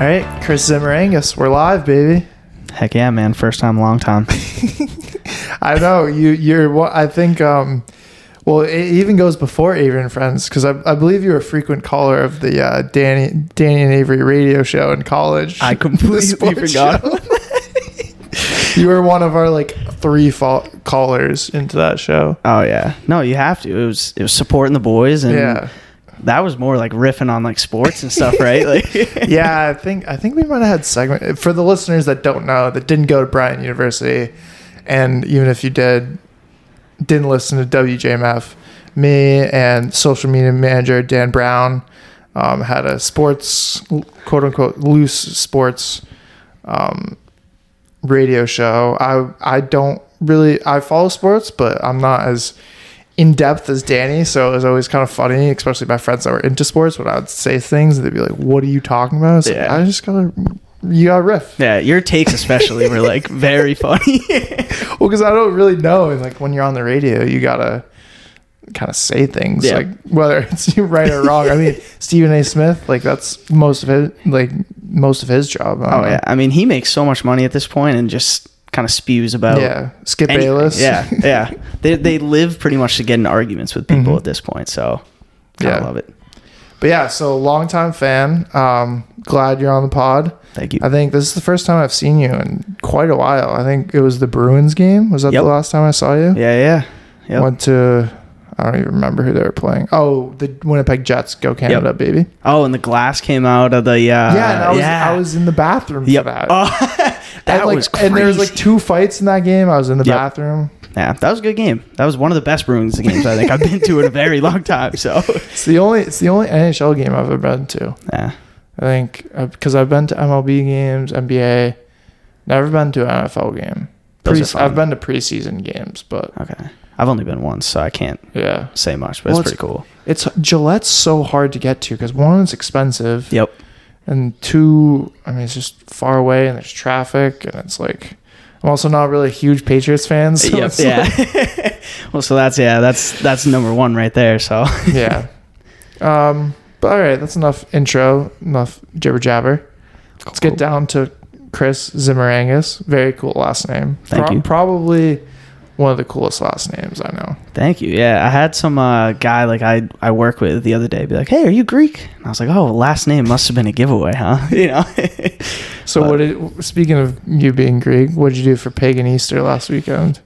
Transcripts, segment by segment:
All right, Chris Zimmerangus, we're live, baby. Heck yeah, man! First time, long time. I know you. You're. what I think. Um, well, it even goes before Avery and Friends because I, I believe you were a frequent caller of the uh, Danny Danny and Avery radio show in college. I completely forgot. you were one of our like three fa- callers into that show. Oh yeah, no, you have to. It was it was supporting the boys, and Yeah. That was more like riffing on like sports and stuff, right? Like, yeah, I think I think we might have had segment for the listeners that don't know that didn't go to Bryant University, and even if you did, didn't listen to WJMF, me and social media manager Dan Brown um, had a sports quote unquote loose sports um, radio show. I I don't really I follow sports, but I'm not as in depth as Danny, so it was always kind of funny, especially my friends that were into sports. When I would say things, and they'd be like, "What are you talking about?" Like, Yeah. I just gotta, you gotta riff. yeah, your takes especially were like very funny. Well, because I don't really know, and like when you're on the radio, you gotta kind of say things, Yeah. like whether it's right or wrong. I mean, Stephen A. Smith, like that's most of his, like most of his job. I oh know. yeah, I mean he makes so much money at this point, and just kind of spews about yeah. Skip anything. Bayless, Yeah, yeah. They they live pretty much to get in arguments with people at this point, so I Yeah. love it. But yeah, so longtime fan. Um, glad you're on the pod. Thank you. I think this is the first time I've seen you in quite a while. I think it was the Bruins game. Was that Yep. the last time I saw you? Yeah, yeah, yep. Went to I don't even remember who they were playing. Oh, the Winnipeg Jets. Go Canada, baby. Oh, and the glass came out of the uh, yeah, I was yeah. I was in the bathroom Yep. for that. Oh, that and like, was crazy. and there was like two fights in that game. I was in the Yep. bathroom. Yeah, that was a good game. That was one of the best Bruins games I think I've been to in a very long time. So, It's the only it's the only NHL game I've ever been to. yeah, I think because I've been to MLB games, NBA, never been to an NFL game. Pre- I've been to preseason games, but okay. I've only been once, so I can't yeah, say much, but Well, it's it's- pretty cool. it's Gillette's so hard to get to because one, it's expensive, Yep. and two, I mean, it's just far away and there's traffic, and it's like I'm also not really a huge Patriots fan. So yep. it's like- Yeah. well, so that's yeah, that's that's number one right there. So, yeah. Um, but all right, that's enough intro, enough jibber jabber. Let's get down to Chris Zimmerangus. Very cool last name. Thank you. Probably one of the coolest last names I know. Thank you. Yeah, I had some uh, guy like I I work with the other day be like, "Hey, are you Greek?" And I was like, "Oh, last name must have been a giveaway, huh?" You know. So, But- what did, speaking of you being Greek, what did you do for pagan Easter last weekend?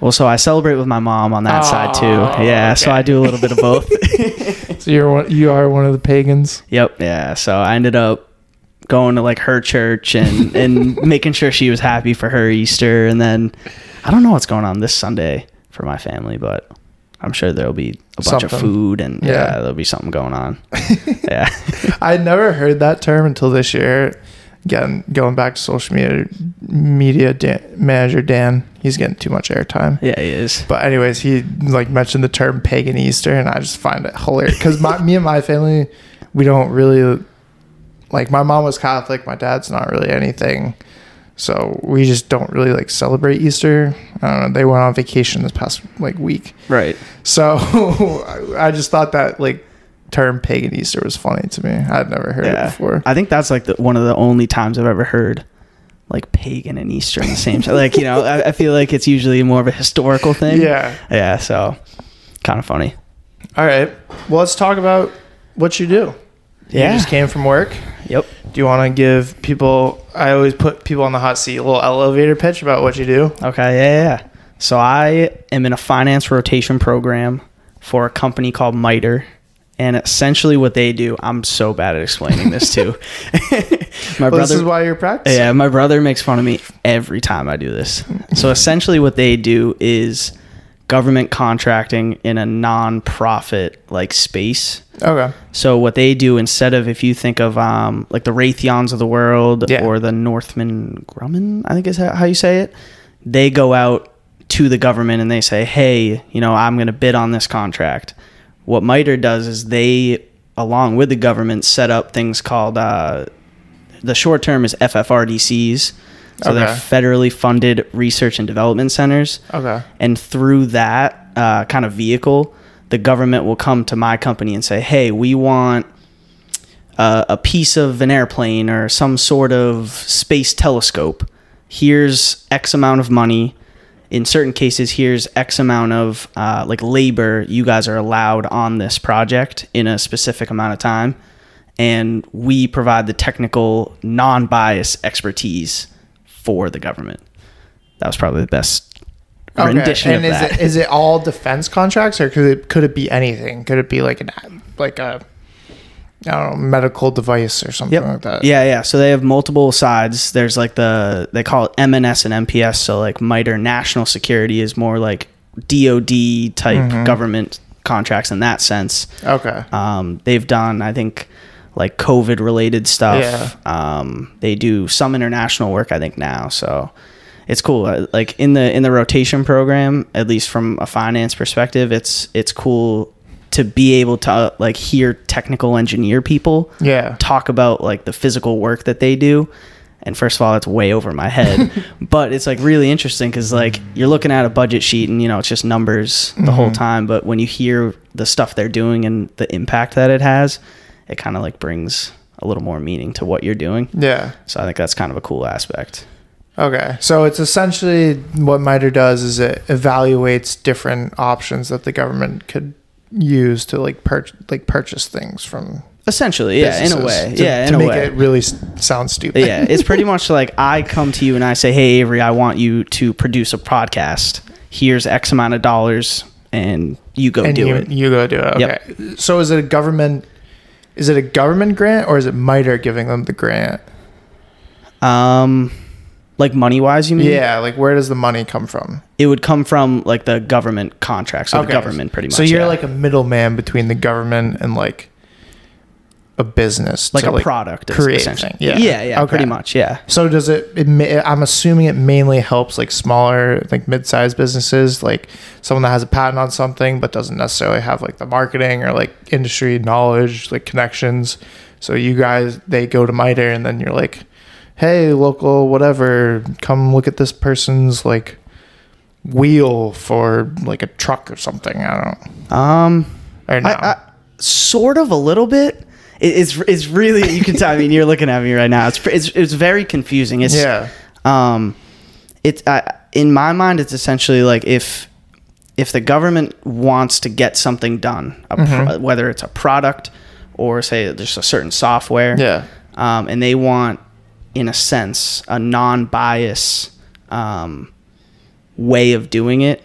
well, so I celebrate with my mom on that side too. Oh, Yeah, so I do a little bit of both. So you're one, you are one of the pagans. Yep. Yeah. So I ended up going to like her church and and making sure she was happy for her Easter, and then I don't know what's going on this Sunday for my family, but I'm sure there'll be a bunch of food and Yeah. yeah, there'll be something going on. yeah. I never heard that term until this year. Again, going back to social media, media Dan, manager Dan, he's getting too much airtime. Yeah, he is. But anyways, he like mentioned the term pagan Easter, and I just find it hilarious because my me and my family, we don't really like. My mom was Catholic, my dad's not really anything, so we just don't really like celebrate Easter. I don't know. They went on vacation this past like week, Right. so I I just thought that like term pagan Easter was funny to me. I'd never heard it before. I think that's like the, one of the only times I've ever heard like pagan and Easter in the same time. Like, you know, I, I feel like it's usually more of a historical thing. Yeah. Yeah. So kind of funny. All right. Well, let's talk about what you do. Yeah. You just came from work. Yep. Do you want to give people? I always put people on the hot seat. A little elevator pitch about what you do. Okay, yeah, yeah, yeah. So I am in a finance rotation program for a company called MITRE. And essentially what they do, I'm so bad at explaining this too. my Well, this is why you're practicing. Yeah, my brother makes fun of me every time I do this. So essentially what they do is government contracting in a non-profit like space. Okay. So what they do instead of if you think of um, like the Raytheons of the world Yeah. or the Northmen Grumman, I think is how how you say it, they go out to the government and they say, "Hey, you know, I'm going to bid on this contract." What MITRE does is they, along with the government, set up things called uh, the short term is FFRDCs. So they're Okay. federally funded research and development centers. Okay. And through that uh, kind of vehicle, the government will come to my company and say, "Hey, we want a, a piece of an airplane or some sort of space telescope. Here's X amount of money. In certain cases, here's X amount of uh, like labor you guys are allowed on this project in a specific amount of time, and we provide the technical, non-bias expertise for the government. That was probably the best rendition And of is that. it is it all defense contracts or could it could it be anything? Could it be like an like a I don't know medical device or something like that? Yeah, yeah. So they have multiple sides. There's like the they call it MNS and MPS. So like MITRE National Security is more like DoD type Mm-hmm. government contracts in that sense. Okay. Um, they've done I think like COVID related stuff. Yeah. Um, they do some international work I think now. So it's cool. Uh, Like in the in the rotation program, at least from a finance perspective, it's it's cool to be able to uh, like hear technical engineer people Yeah. talk about like the physical work that they do and first of all it's way over my head but it's like really interesting because like you're looking at a budget sheet and you know it's just numbers the whole time but when you hear the stuff they're doing and the impact that it has it kind of like brings a little more meaning to what you're doing Yeah. so i think that's kind of a cool aspect Okay. So it's essentially what MITRE does is it evaluates different options that the government could use to like purchase like purchase things from essentially yeah in a way to, yeah to in a make way it really s- sound stupid. yeah, it's pretty much like I come to you and I say, "Hey, Avery, I want you to produce a podcast. Here's X amount of dollars, and you go and do you, it." you go do it. Okay. Yep. So is it a government? Is it a government grant or is it MITRE giving them the grant? Um, like money wise, you mean? Yeah. Like where does the money come from? it would come from like the government contracts, so the government pretty much. So you're yeah. like a middleman between the government and like a business, like a product, create thing. Yeah. yeah, yeah, Okay. pretty much, yeah. So does it, it? I'm assuming it mainly helps like smaller, like mid-sized businesses, like someone that has a patent on something but doesn't necessarily have like the marketing or like industry knowledge, like connections. So you guys, they go to MITRE and then you're like, hey, local whatever, come look at this person's like wheel for like a truck or something. I don't know. Um, Or no. I, I sort of a little bit. It, it's it's really you can tell. I mean, you're looking at me right now. It's it's it's very confusing. It's yeah. um it's I, in my mind it's essentially like if if the government wants to get something done Mm-hmm. pro, whether it's a product or say there's a certain software Yeah. um, and they want in a sense a non-bias um, way of doing it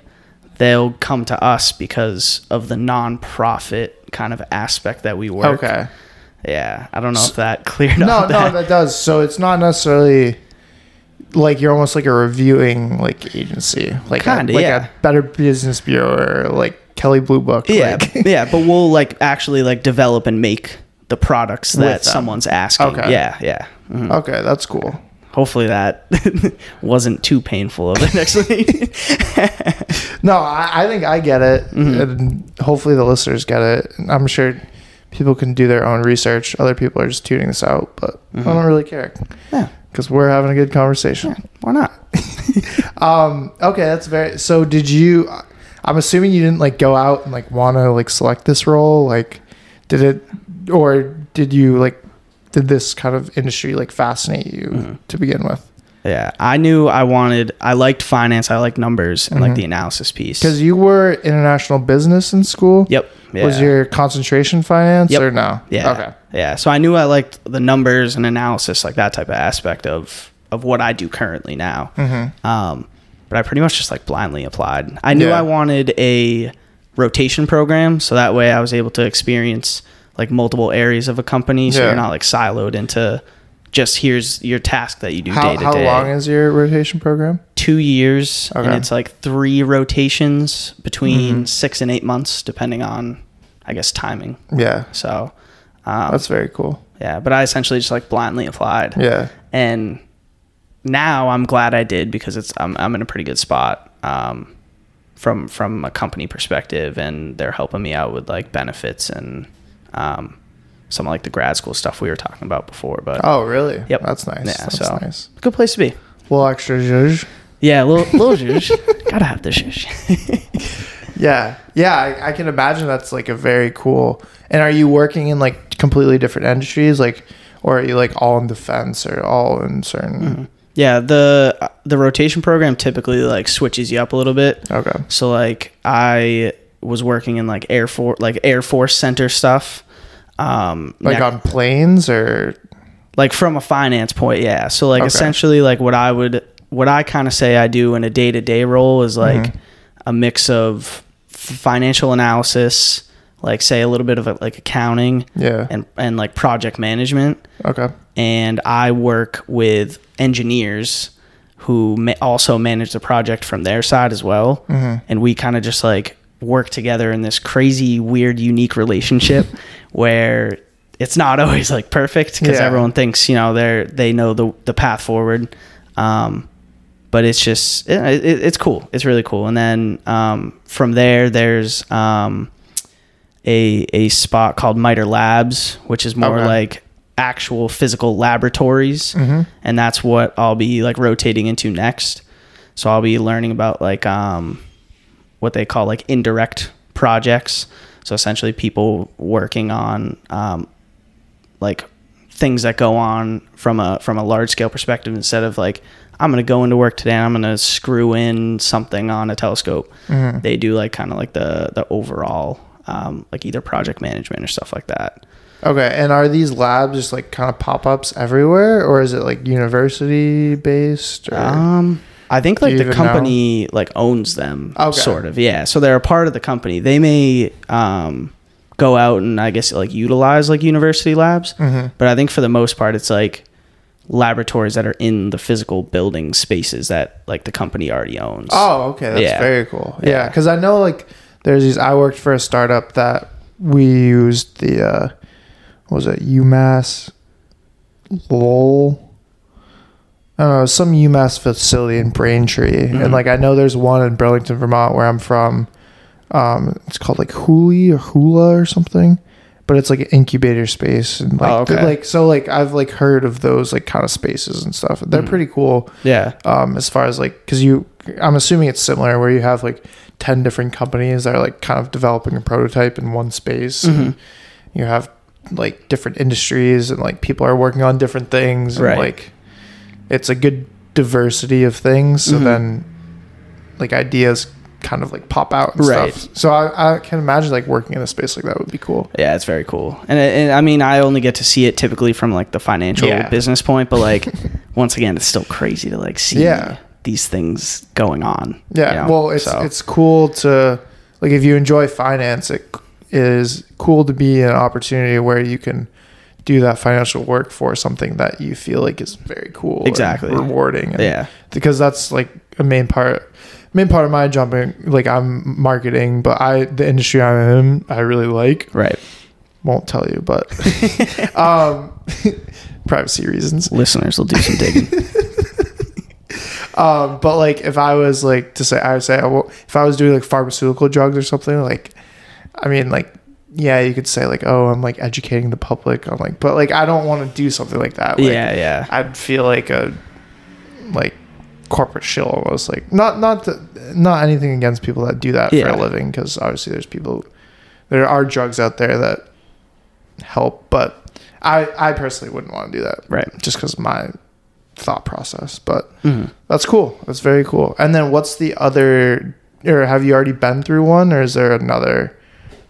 they'll come to us because of the non-profit kind of aspect that we work Okay. Yeah i don't know if that cleared No, up no, that. that does. So it's not necessarily like you're almost like a reviewing like agency, like Kinda, like yeah. a Better Business Bureau or like Kelley Blue Book. Yeah, like- yeah, but we'll like actually like develop and make the products that someone's asking. Okay. Yeah, yeah. Mhm. okay, that's cool. Hopefully that wasn't too painful of an explanation. No, I, I think I get it, Mm-hmm. and hopefully the listeners get it. I'm sure people can do their own research. Other people are just tuning this out, but I don't really care Mm-hmm. yeah, because we're having a good conversation. why not? Um, okay, that's very. So, did you? I'm assuming you didn't like go out and like want to like select this role. Like, did it, or did you like? Did this kind of industry like fascinate you Mm-hmm. to begin with? Yeah, I knew I wanted. I liked finance. I liked numbers and like the analysis piece. Because you were international business in school. Yep. Yeah. Was your concentration finance Yep. or no? Yeah. Okay. Yeah. So I knew I liked the numbers and analysis, like that type of aspect of of what I do currently now. Mm-hmm. Um, but I pretty much just like blindly applied. I knew Yeah. I wanted a rotation program, so that way I was able to experience like multiple areas of a company, so Yeah. you're not like siloed into just here's your task that you do How day to how day. How long is your rotation program? Two years, and it's like three rotations between Mm-hmm. six and eight months, depending on, I guess, timing. Yeah, So, um, that's very cool. yeah, but I essentially just like blindly applied. Yeah. And now I'm glad I did because it's I'm I'm in a pretty good spot um, from from a company perspective, and they're helping me out with like benefits and um, some of like the grad school stuff we were talking about before. But Oh, really? Yep. That's nice. Yeah, That's so- nice. good place to be. A little extra zhuzh. Yeah, little little zhuzh. Gotta have the zhuzh. Yeah, yeah, I, I can imagine that's like a very cool. And are you working in like completely different industries, like, or are you like all in defense or all in certain? Mm-hmm. Yeah, the the rotation program typically like switches you up a little bit. Okay. So like I was working in like Air Force like Air Force Center stuff. Um Like on planes or like from a finance point, yeah. So like Okay. essentially like what I would what I kind of say I do in a day-to-day role is like Mm-hmm. a mix of financial analysis, like say a little bit of like accounting yeah. and and like project management. Okay. and I work with engineers who ma- also manage the project from their side as well. And we kind of just like work together in this crazy, weird, unique relationship where it's not always like perfect because Yeah. everyone thinks you know they're they know the the path forward. Um, but it's just it, it, it's cool. It's really cool. And then um, from there, there's um, a a spot called MITRE Labs, which is more Okay. like actual physical laboratories, and that's what I'll be like rotating into next. So I'll be learning about like um, what they call like indirect projects. So essentially, people working on um, like things that go on from a from a large scale perspective instead of like I'm gonna go into work today and I'm gonna screw in something on a telescope. They do like kind of like the the overall um, like either project management or stuff like that. Okay. And are these labs just like kind of pop ups everywhere, or is it like university based? Or Um, I think like the company like owns them, Okay. sort of. Yeah, so they're a part of the company. They may um, go out and I guess like utilize like university labs, Mm-hmm. but I think for the most part it's like laboratories that are in the physical building spaces that like the company already owns. Oh, okay, that's Yeah. very cool. Yeah, Yeah. because I know like there's these. I worked for a startup that we used the uh, what was it UMass Lowell. Don't some UMass facility in Braintree, Mhm. and like I know there's one in Burlington, Vermont, where I'm from. Um, it's called like Huli or Hula or something, but it's like an incubator space and like Oh, okay. like so like I've like heard of those like kind of spaces and stuff. They're Mhm. pretty cool Yeah, um, as far as like because you i'm assuming it's similar where you have like 10 different companies that are like kind of developing a prototype in one space and Mhm. you have like different industries and like people are working on different things and Right. like it's a good diversity of things so Mhm. then like ideas kind of like pop out and Right. stuff so I, I can imagine like working in a space like that would be cool yeah, it's very cool. And, and I mean, I only get to see it typically from like the financial Yeah. business point, but like once again, it's still crazy to like see Yeah. these things going on. Yeah, you know? well, it's So- it's cool to like if you enjoy finance, it is cool to be an opportunity where you can do that financial work for something that you feel like is very cool, Exactly. rewarding. and- yeah. because that's like a main part. Main part of my job like I'm marketing, but I the industry I'm in, I really like. Right. Won't tell you, but um, privacy reasons. Listeners will do some digging. Um, but like if I was like to say, I would say, well, if I was doing like pharmaceutical drugs or something, like, I mean, like, yeah, you could say like, oh, I'm like educating the public. I'm like, but like, I don't want to do something like that. Like, yeah, yeah. I'd feel like a like corporate shill almost. Like, not not the, not anything against people that do that for a living, because obviously there's people, there are drugs out there that help, but I I personally wouldn't want to do that, Right. Just because my thought process, but. Mhm. That's cool. That's very cool. And then what's the other or have you already been through one or is there another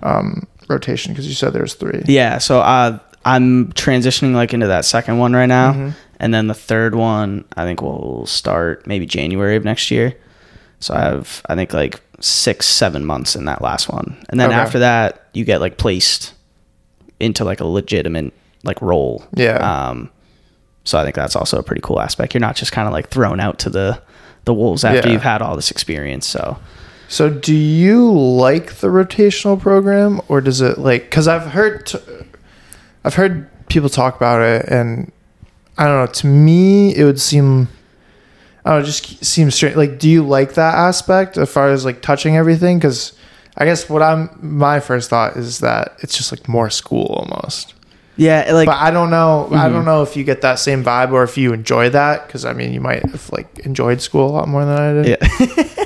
um rotation because you said there's 3. Yeah. So uh, I'm transitioning like into that second one right now. Mhm. And then the third one, I think will start maybe January of next year. So I have, I think, like six, seven months in that last one. And then Okay. after that, you get like placed into like a legitimate like role. Yeah. Um, so I think that's also a pretty cool aspect. You're not just kind of like thrown out to the the wolves after Yeah. you've had all this experience. So So do you like the rotational program or does it like cuz I've heard t- I've heard people talk about it and I don't know, to me it would seem I don't know, just seems strange. Like do you like that aspect as far as like touching everything cuz I guess what I'm my first thought is that it's just like more school almost. yeah, like but I don't know. I Mhm. don't know if you get that same vibe or if you enjoy that because I mean you might have like enjoyed school a lot more than I did. Yeah.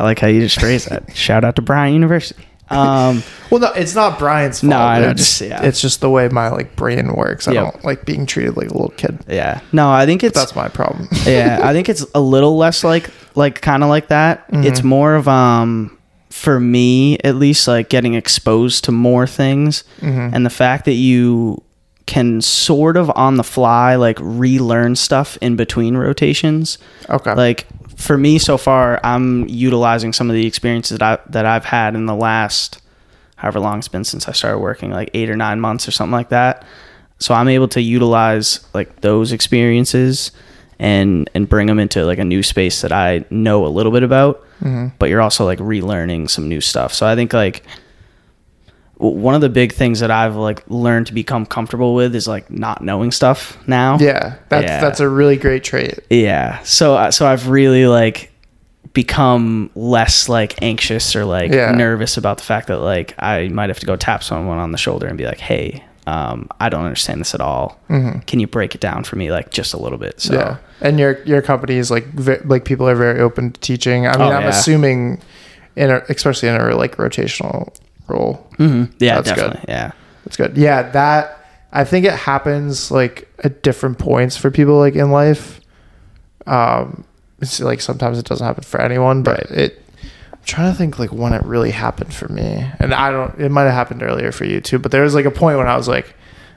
I like how you just phrase that. Shout out to Bryant University. Um, Well, no, it's not Bryant's fault. No, I know, It's, just- yeah. it's just the way my like brain works. I Yep. don't like being treated like a little kid. yeah. No, I think it's That's my problem. yeah, I think it's a little less like like kind of like that. Mm-hmm. It's more of um for me at least like getting exposed to more things Mm-hmm. and the fact that you can sort of on the fly like relearn stuff in between rotations. Okay. Like for me so far, I'm utilizing some of the experiences that I that I've had in the last however long it's been since I started working, like eight or nine months or something like that. So I'm able to utilize like those experiences and and bring them into like a new space that I know a little bit about. Mm-hmm. But you're also like relearning some new stuff. So I think like one of the big things that I've like learned to become comfortable with is like not knowing stuff now. yeah, that's Yeah. that's a really great trait. Yeah. So uh, so I've really like become less like anxious or like Yeah. nervous about the fact that like I might have to go tap someone on the shoulder and be like, "Hey, um, I don't understand this at all. Can you break it down for me like just a little bit?" So Mm-hmm. Yeah, and your your company is like ve- like people are very open to teaching. I mean, Oh, I'm yeah. assuming in a, especially in a like rotational role. Mhm. yeah, That's good. Yeah. That's good. Yeah, that I think it happens like at different points for people like in life. Um, it's like sometimes it doesn't happen for anyone, but Right. it. I'm trying to think like when it really happened for me, and I don't. It might have happened earlier for you too, but there was like a point when I was like,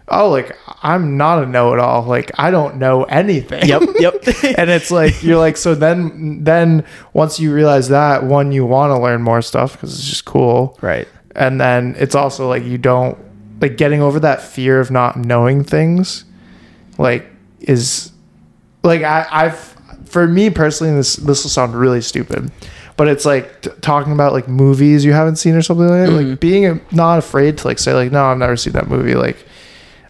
"Oh, like I'm not a know-it-all. Like I don't know anything." Yep. Yep. and it's like you're like so then then once you realize that one you want to learn more stuff because it's just cool right. And then it's also like you don't like getting over that fear of not knowing things like is like I, i've for me personally this this will sound really stupid but it's like t- talking about like movies you haven't seen or something like that like mm-hmm. being uh, not afraid to like say like no i've never seen that movie like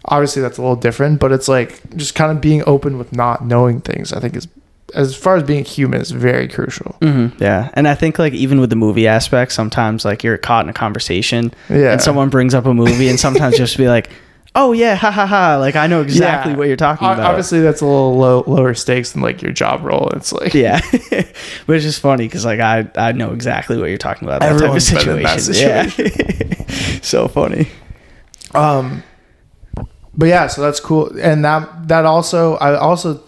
obviously that's a little different but it's like just kind of being open with not knowing things i think is as far as being human is very crucial hmm Yeah, and I think like even with the movie aspect, sometimes like you're caught in a conversation, Yeah. and someone brings up a movie, and sometimes just be like, "Oh yeah, ha ha ha!" Like I know exactly Yeah. what you're talking about. obviously that's a little low, lower stakes than like your job role it's like yeah, but it's just funny because like I I know exactly what you're talking about. That Everyone's type of been in that situation. Yeah, so funny. Um, but yeah, so that's cool, and that that also I also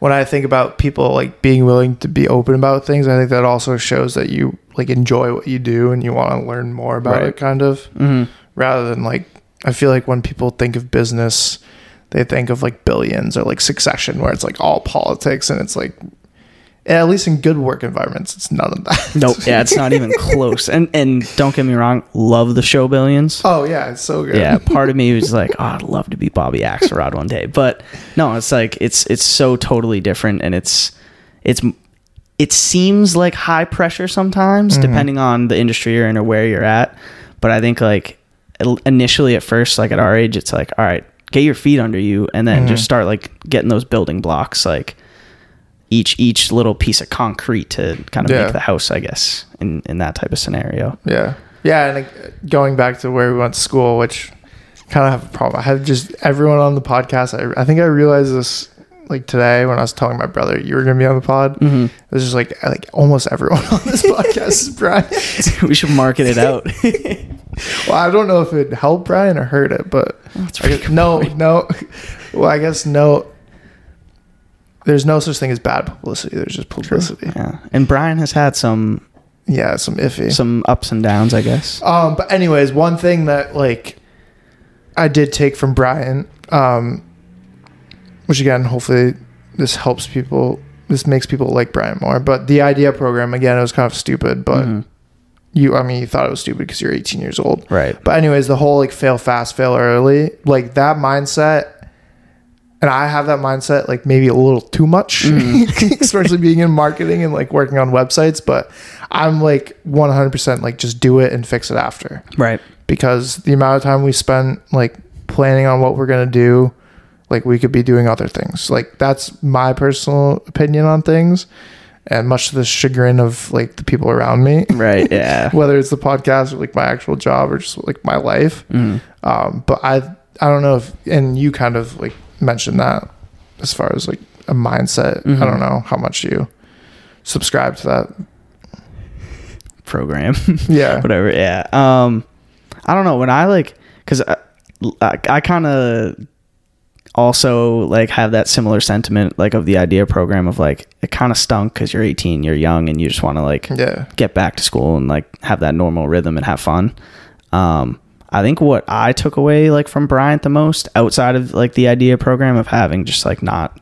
when I think about people like being willing to be open about things, I think that also shows that you like enjoy what you do and you want to learn more about Right. it, kind of, hmm rather than like I feel like when people think of business, they think of like billions or like Succession, where it's like all politics and it's like. At least in good work environments, it's none of that. Nope. Yeah, it's not even close. And and don't get me wrong, love the show Billions. Oh yeah, it's so good. yeah, part of me was like, oh, I'd love to be Bobby Axelrod one day, but no, it's like it's it's so totally different, and it's it's it seems like high pressure sometimes, mm-hmm. depending on the industry you're in or where you're at. But I think like initially at first, like at our age, it's like, all right, get your feet under you, and then just mm-hmm. start like getting those building blocks, like each each little piece of concrete to kind of Yeah. make the house, I guess, in in that type of scenario. Yeah. Yeah. And like, going back to where we went to school, which kind of have a problem. I have just everyone on the podcast. I, I think I realized this like today when I was telling my brother you were going to be on the pod. Mm-hmm. It was just like, like almost everyone on this podcast is Bryant. we should market it out. Well, I don't know if it helped Bryant or hurt it, but guess, no, no. Well, I guess no. There's no such thing as bad publicity. There's just publicity. Yeah, and Bryant has had some Yeah, some iffy. some ups and downs, I guess. Um, but anyways, one thing that like I did take from Bryant, um, which again, hopefully this helps people. This makes people like Bryant more. But the idea program again, it was kind of stupid. But Mhm. you, I mean, you thought it was stupid because you're 18 years old. Right. But anyways, the whole like fail fast, fail early, like that mindset. And I have that mindset like maybe a little too much, especially being in marketing and like working on websites. But I'm like 100% like just do it and fix it after Right. because the amount of time we spend like planning on what we're going to do, like we could be doing other things. Like that's my personal opinion on things. And much to the chagrin of like the people around me, Right. Yeah. whether it's the podcast or like my actual job or just like my life. Mhm. Um, but I I don't know if and you kind of like mentioned that as far as like a mindset. Mhm. I don't know how much you subscribe to that. program. Yeah. Whatever. Yeah. Um, I don't know when I like because I, I, I kind of also like have that similar sentiment like of the idea program of like it kind of stunk because you're 18, you're young, and you just want to like Yeah. get back to school and like have that normal rhythm and have fun. Um, I think what I took away like from Bryant the most outside of like the idea program of having just like not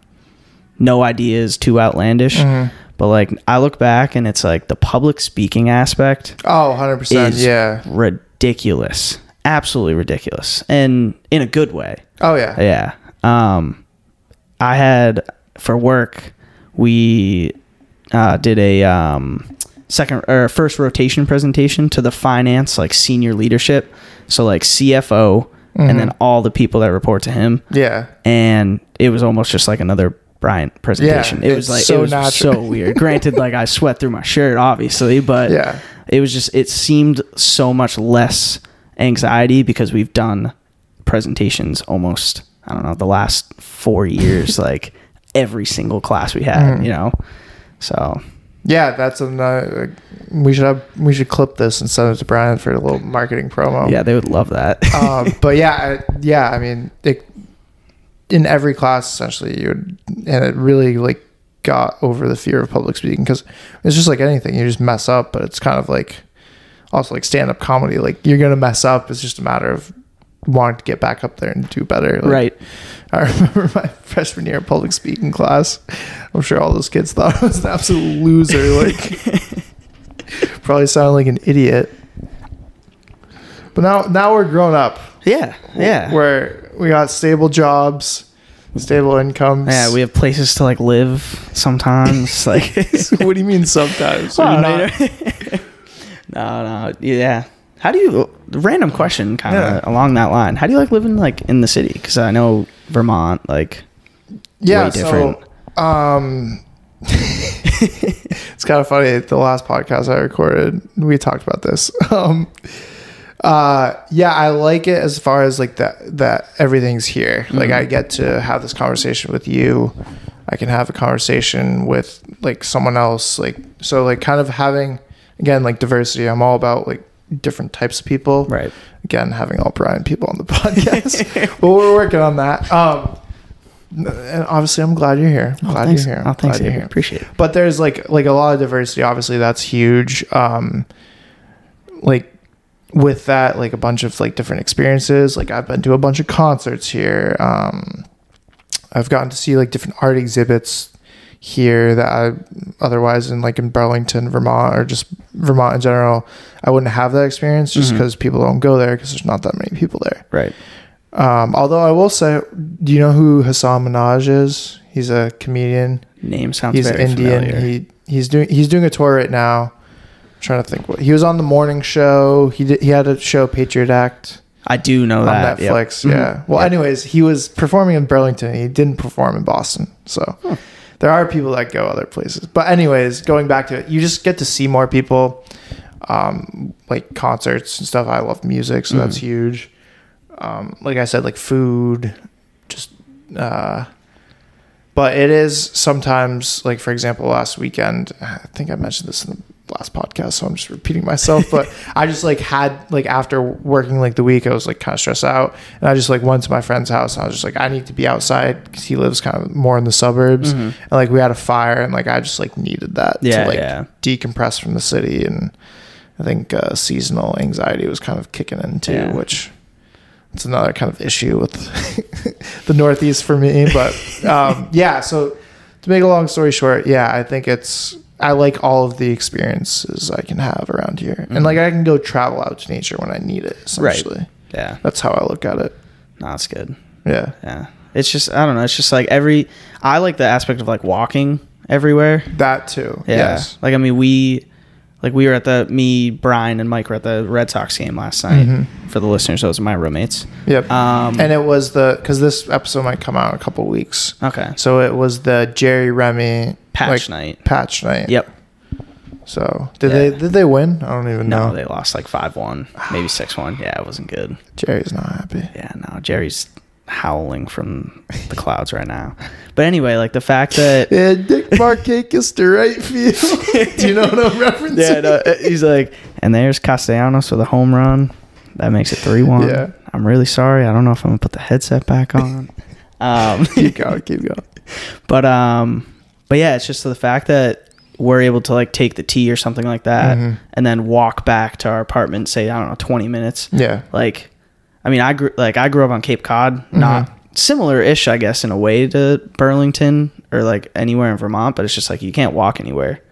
no ideas too outlandish, Mm-hmm. but like I look back and it's like the public speaking aspect Oh, 100%. is Yeah. ridiculous, absolutely ridiculous, and in a good way. Oh, yeah. Yeah. Um, I had for work, we uh, did a um, second or first rotation presentation to the finance like senior leadership. So like CFO and then all the people that report to him. Yeah. And it was almost just like another Bryant presentation. it was like so it was natural. so weird. Granted, like I sweat through my shirt, obviously, but Yeah. it was just it seemed so much less anxiety because we've done presentations almost I don't know the last four years like every single class we had Mm. you know so Yeah, that's a uh, we should have we should clip this and send it to Bryant for a little marketing promo. yeah they would love that um, but yeah, I, yeah. I mean, it, in every class essentially, you would, and it really like got over the fear of public speaking because it's just like anything, you just mess up. But it's kind of like also like stand up comedy. Like you're gonna mess up. It's just a matter of wanting to get back up there and do better. Like, right I remember my freshman year of public speaking class. I'm sure all those kids thought I was an absolute loser. Like, probably sounded like an idiot. But now, now we're grown up. yeah yeah Where we got stable jobs, stable incomes. yeah we have places to like live sometimes like what do you mean sometimes? Well, no no yeah how do you random question kind of Yeah. along that line how do you like living like in the city because i know vermont like yeah, different. So, um, it's kind of funny. The last podcast I recorded, we talked about this. Um, uh, yeah, I like it as far as like that that everything's here. Like I get to have this conversation with you. I can have a conversation with like someone else. Like so, like kind of having again like diversity. I'm all about like different types of people right again having all Bryant people on the podcast. but we're working on that. Um, and obviously, I'm glad you're here. I'm oh, glad thanks. you're here. oh thanks glad you're here. appreciate it But there's like like a lot of diversity. Obviously, that's huge. Um, like with that, like a bunch of like different experiences. Like I've been to a bunch of concerts here. Um, I've gotten to see like different art exhibits here that I otherwise in like in Burlington, Vermont, or just Vermont in general, I wouldn't have that experience just because people don't go there because there's not that many people there. right Um, although I will say, do you know who Hasan Minhaj is? He's a comedian. name sounds he's very Indian. familiar. He he's doing he's doing a tour right now. I'm trying to think what he was on the morning show. He did he had a show Patriot Act I do know on that. yep. Netflix. Mhm. Yeah. Well, Yep. anyways, he was performing in Burlington. He didn't perform in Boston. So Huh. There are people that go other places. But anyways, going back to it, you just get to see more people, um, like concerts and stuff. I love music, so that's Mhm. huge. Um, like I said, like food, just. Uh, but it is sometimes like for example last weekend i think i mentioned this in the last podcast so i'm just repeating myself but i just like had like after working like the week i was like kind of stressed out and i just like went to my friend's house and i was just like i need to be outside because he lives kind of more in the suburbs Mhm. and like we had a fire and like i just like needed that Yeah, to like yeah. decompress from the city and i think uh, seasonal anxiety was kind of kicking in too Yeah. which it's another kind of issue with the Northeast for me. But um, yeah, so to make a long story short, yeah, I think it's I like all of the experiences I can have around here, and like I can go travel out to nature when I need it. Essentially, Yeah. that's how I look at it. No, that's good. Yeah, Yeah. It's just I don't know. It's just like every I like the aspect of like walking everywhere. that too. Yeah. Yes. Like I mean we like we were at the me, Brian, and Mike were at the Red Sox game last night. Mhm. For the listeners, those are my roommates. Yep. Um and it was the because this episode might come out in a couple weeks, Okay. so it was the Jerry Remy Patch like, night. Patch night. Yep. So did Yeah. they did they win? I don't even No, know. they lost like five one, maybe six one. Yeah, it wasn't good. Jerry's not happy. Yeah, no, Jerry's howling from the clouds right now. But anyway, like the fact that And Dick Markakis to right field. Do you know what I'm referencing? yeah, no, uh, he's like, and there's Castellanos with a home run. That makes it three one. Yeah. I'm really sorry. I don't know if I'm gonna put the headset back on. um, keep going, keep going. but um, but yeah, it's just the fact that we're able to like take the T or something like that, Mhm. and then walk back to our apartment. Say I don't know, 20 minutes. Yeah. Like, I mean, I grew like I grew up on Cape Cod, mm-hmm. not similar-ish, I guess, in a way to Burlington or like anywhere in Vermont, but it's just like you can't walk anywhere.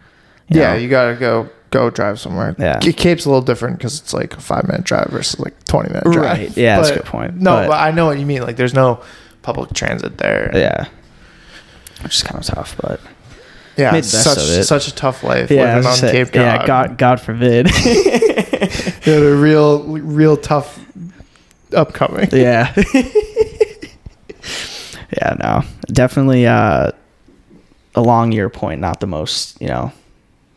you Yeah, know? you gotta go go drive somewhere. Yeah. Cape's a little different because it's like a five minute drive versus like twenty minute drive. Right. Yeah, that's a good point. No, But- but, I know what you mean. Like, there's no public transit there. yeah, which is kind of tough, but Yeah, Made such such a tough life yeah, living on say- Cape Cod. yeah, God, God forbid. Yeah, the real real tough upcoming. yeah, yeah, no, definitely. uh Along your point, not the most you know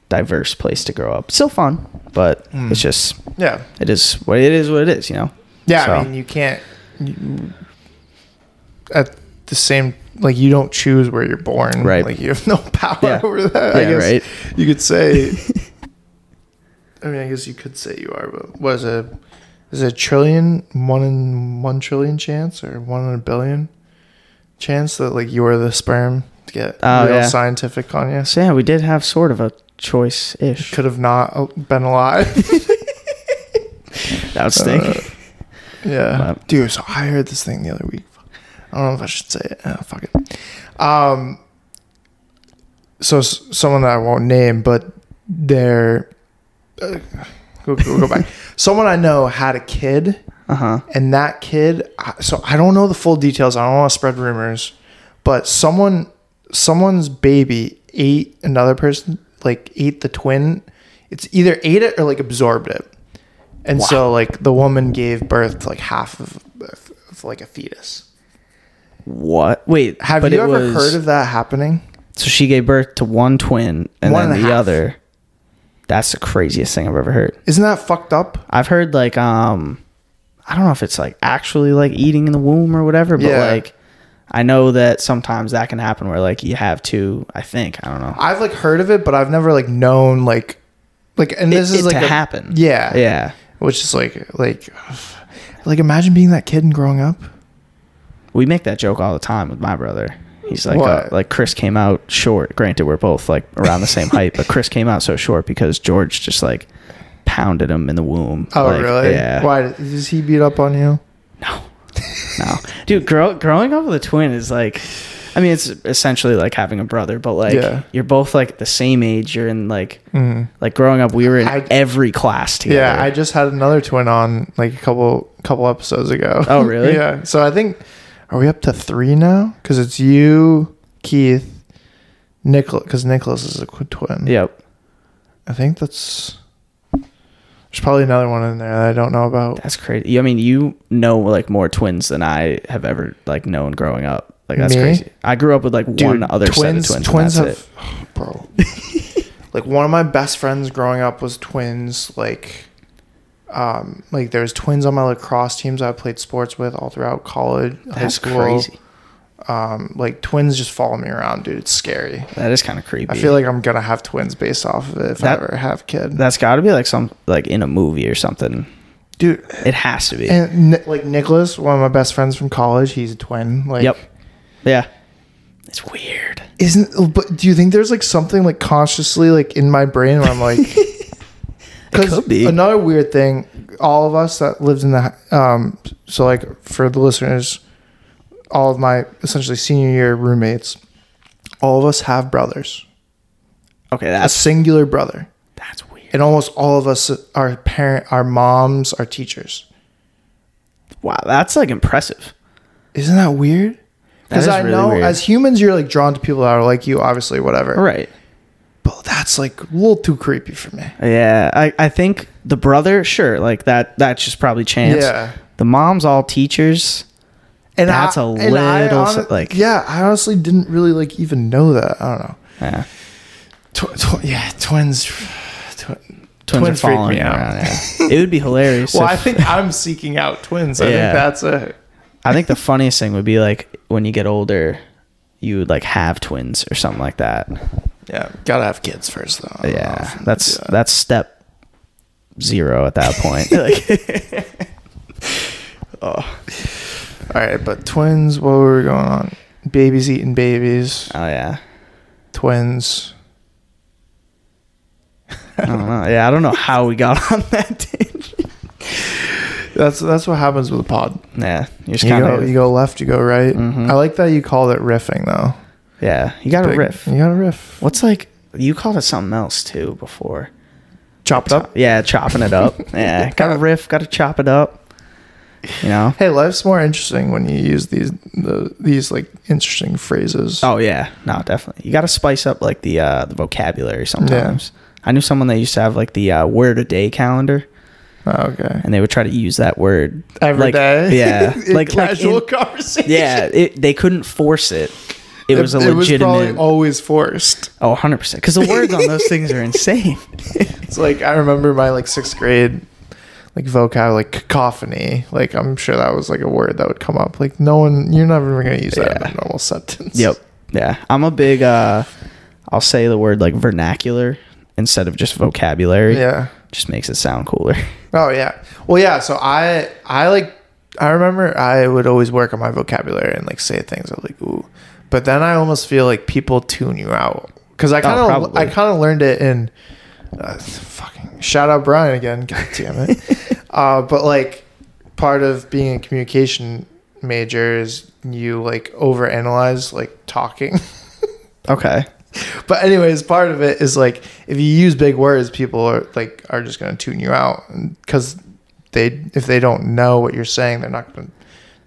diverse place to grow up. Still fun, but Mm. it's just Yeah, it is what it is. What it is, you know. yeah. So- I mean, you can't. You, at the same, like you don't choose where you're born. Right. Like you have no power Yeah. over that. I guess right. you could say. I mean, I guess you could say you are, but was it? Is it a trillion, one in one trillion chance, or one in a billion chance that like you are the sperm to get Oh, real yeah. scientific on you? So yeah, we did have sort of a choice ish. Could have not uh, been alive. That would stink. Uh, yeah, But- dude. So I heard this thing the other week. I don't know if I should say it. Uh, fuck it. Um. So s- someone that I won't name, but they're uh, go, back. someone I know had a kid, uh huh. and that kid. So I don't know the full details. I don't want to spread rumors, but someone, someone's baby ate another person, like ate the twin. It's either ate it or like absorbed it, and so like the woman gave birth to like half of, of like a fetus. What? Wait, Have you ever was- heard of that happening? So she gave birth to one twin, and One then and the half. other. That's the craziest thing I've ever heard. Isn't that fucked up? I've heard like um, I don't know if it's like actually like eating in the womb or whatever, but Yeah. like I know that sometimes that can happen where like you have two. I think I don't know. I've like heard of it, but I've never like known like like and this It- is it like to a- happen. Yeah, Yeah, Which is like like like imagine being that kid and growing up. we make that joke all the time with my brother. He's like, uh, like Chris came out short. Granted, we're both like around the same height, but Chris came out so short because George just like pounded him in the womb. Oh Like, really? Yeah. Why does he beat up on you? No, no, dude. Grow, growing up with a twin is like, I mean, it's essentially like having a brother, but like Yeah. you're both like the same age. You're in like, Mhm. like growing up, we were in I- every class together. Yeah, I just had another twin on like a couple couple episodes ago. Oh, really? yeah. So I think are we up to three now? Because it's you, Keith, Nicholas. Because Nicholas is a twin. Yep. I think that's. There's probably another one in there that I don't know about. That's crazy. I mean, you know like more twins than I have ever like known growing up. Like that's Me? crazy. I grew up with like one other set of twins. Twins have, it. bro. like one of my best friends growing up was twins. Like, um, like there's twins on my lacrosse teams I played sports with all throughout college, high school. crazy. Um, like twins just follow me around, dude. It's scary. That is kind of creepy. I feel like I'm gonna have twins based off of it if That- I ever have a kid, that's got to be like some like in a movie or something. dude. It has to be. And like Nicholas, one of my best friends from college, he's a twin. Like, yep. Yeah. It's weird. isn't but do you think there's like something like consciously like in my brain where I'm like because could be. another weird thing all of us that lived in the um so like for the listeners all of my essentially senior year roommates all of us have brothers Okay, a singular brother that's weird. and almost all of us our parent our moms are teachers Wow, that's like impressive. isn't that weird because is I really know weird. as humans you're like drawn to people that are like you obviously whatever Right. But that's like a little too creepy for me Yeah, I, I think the brother, sure, like that that's just probably chance. Yeah. The mom's all teachers. And That's I- a I little, like- yeah, I honestly didn't really like even know that. I don't know. Yeah. Tw- tw- yeah, twins. Tw- Twins, Twins are freak me me out. around. Yeah. it would be hilarious. well, if- I think I'm seeking out twins. I Yeah. think that's a. I think the funniest thing would be like when you get older, you would like have twins or something like that. Yeah, gotta have kids first though. I don't know Yeah, that's yeah. that's step zero at that point. like, oh, all right. But twins, what were we going on? Babies eating babies, oh yeah. twins. I don't know. Yeah, I don't know how we got on that tangent. That's that's what happens with a pod. Yeah, you're just You kind go, of you go left, you go right. Mhm. I like that you called it riffing though. Yeah. You got a Big- riff. You got a riff. What's like you called it something else too before? Chopped up. Yeah, chopping it up. yeah, got a riff. Got to chop it up. You know. Hey, life's more interesting when you use these the these like interesting phrases. Oh yeah, no, definitely. You got to spice up like the uh, the vocabulary sometimes. I knew someone that used to have like the uh, word a day calendar, Oh, okay. and they would try to use that word Every like, day. Yeah, In like like casual in- conversation. yeah, it, they couldn't force it. It was a It was probably legitimate. always forced. oh, 100 percent. Because the words on those things are insane. It's like I remember my like sixth grade like vocab like cacophony. Like I'm sure that was like a word that would come up. Like no one you're never gonna use that in a normal sentence. Yep. Yeah, I'm a big. uh I'll say the word like vernacular instead of just vocabulary. Yeah. just makes it sound cooler. Oh yeah. Well yeah, so I I like I remember I would always work on my vocabulary and like say things I was like ooh. But then I almost feel like people tune you out cuz I kind of Oh. I kind of learned it in uh, fucking shout out Bryant again. God damn it. uh but like part of being a communication major is you like overanalyze like talking. Okay. But anyways, part of it is like if you use big words, people are like are just going to tune you out because they if they don't know what you're saying, they're not going to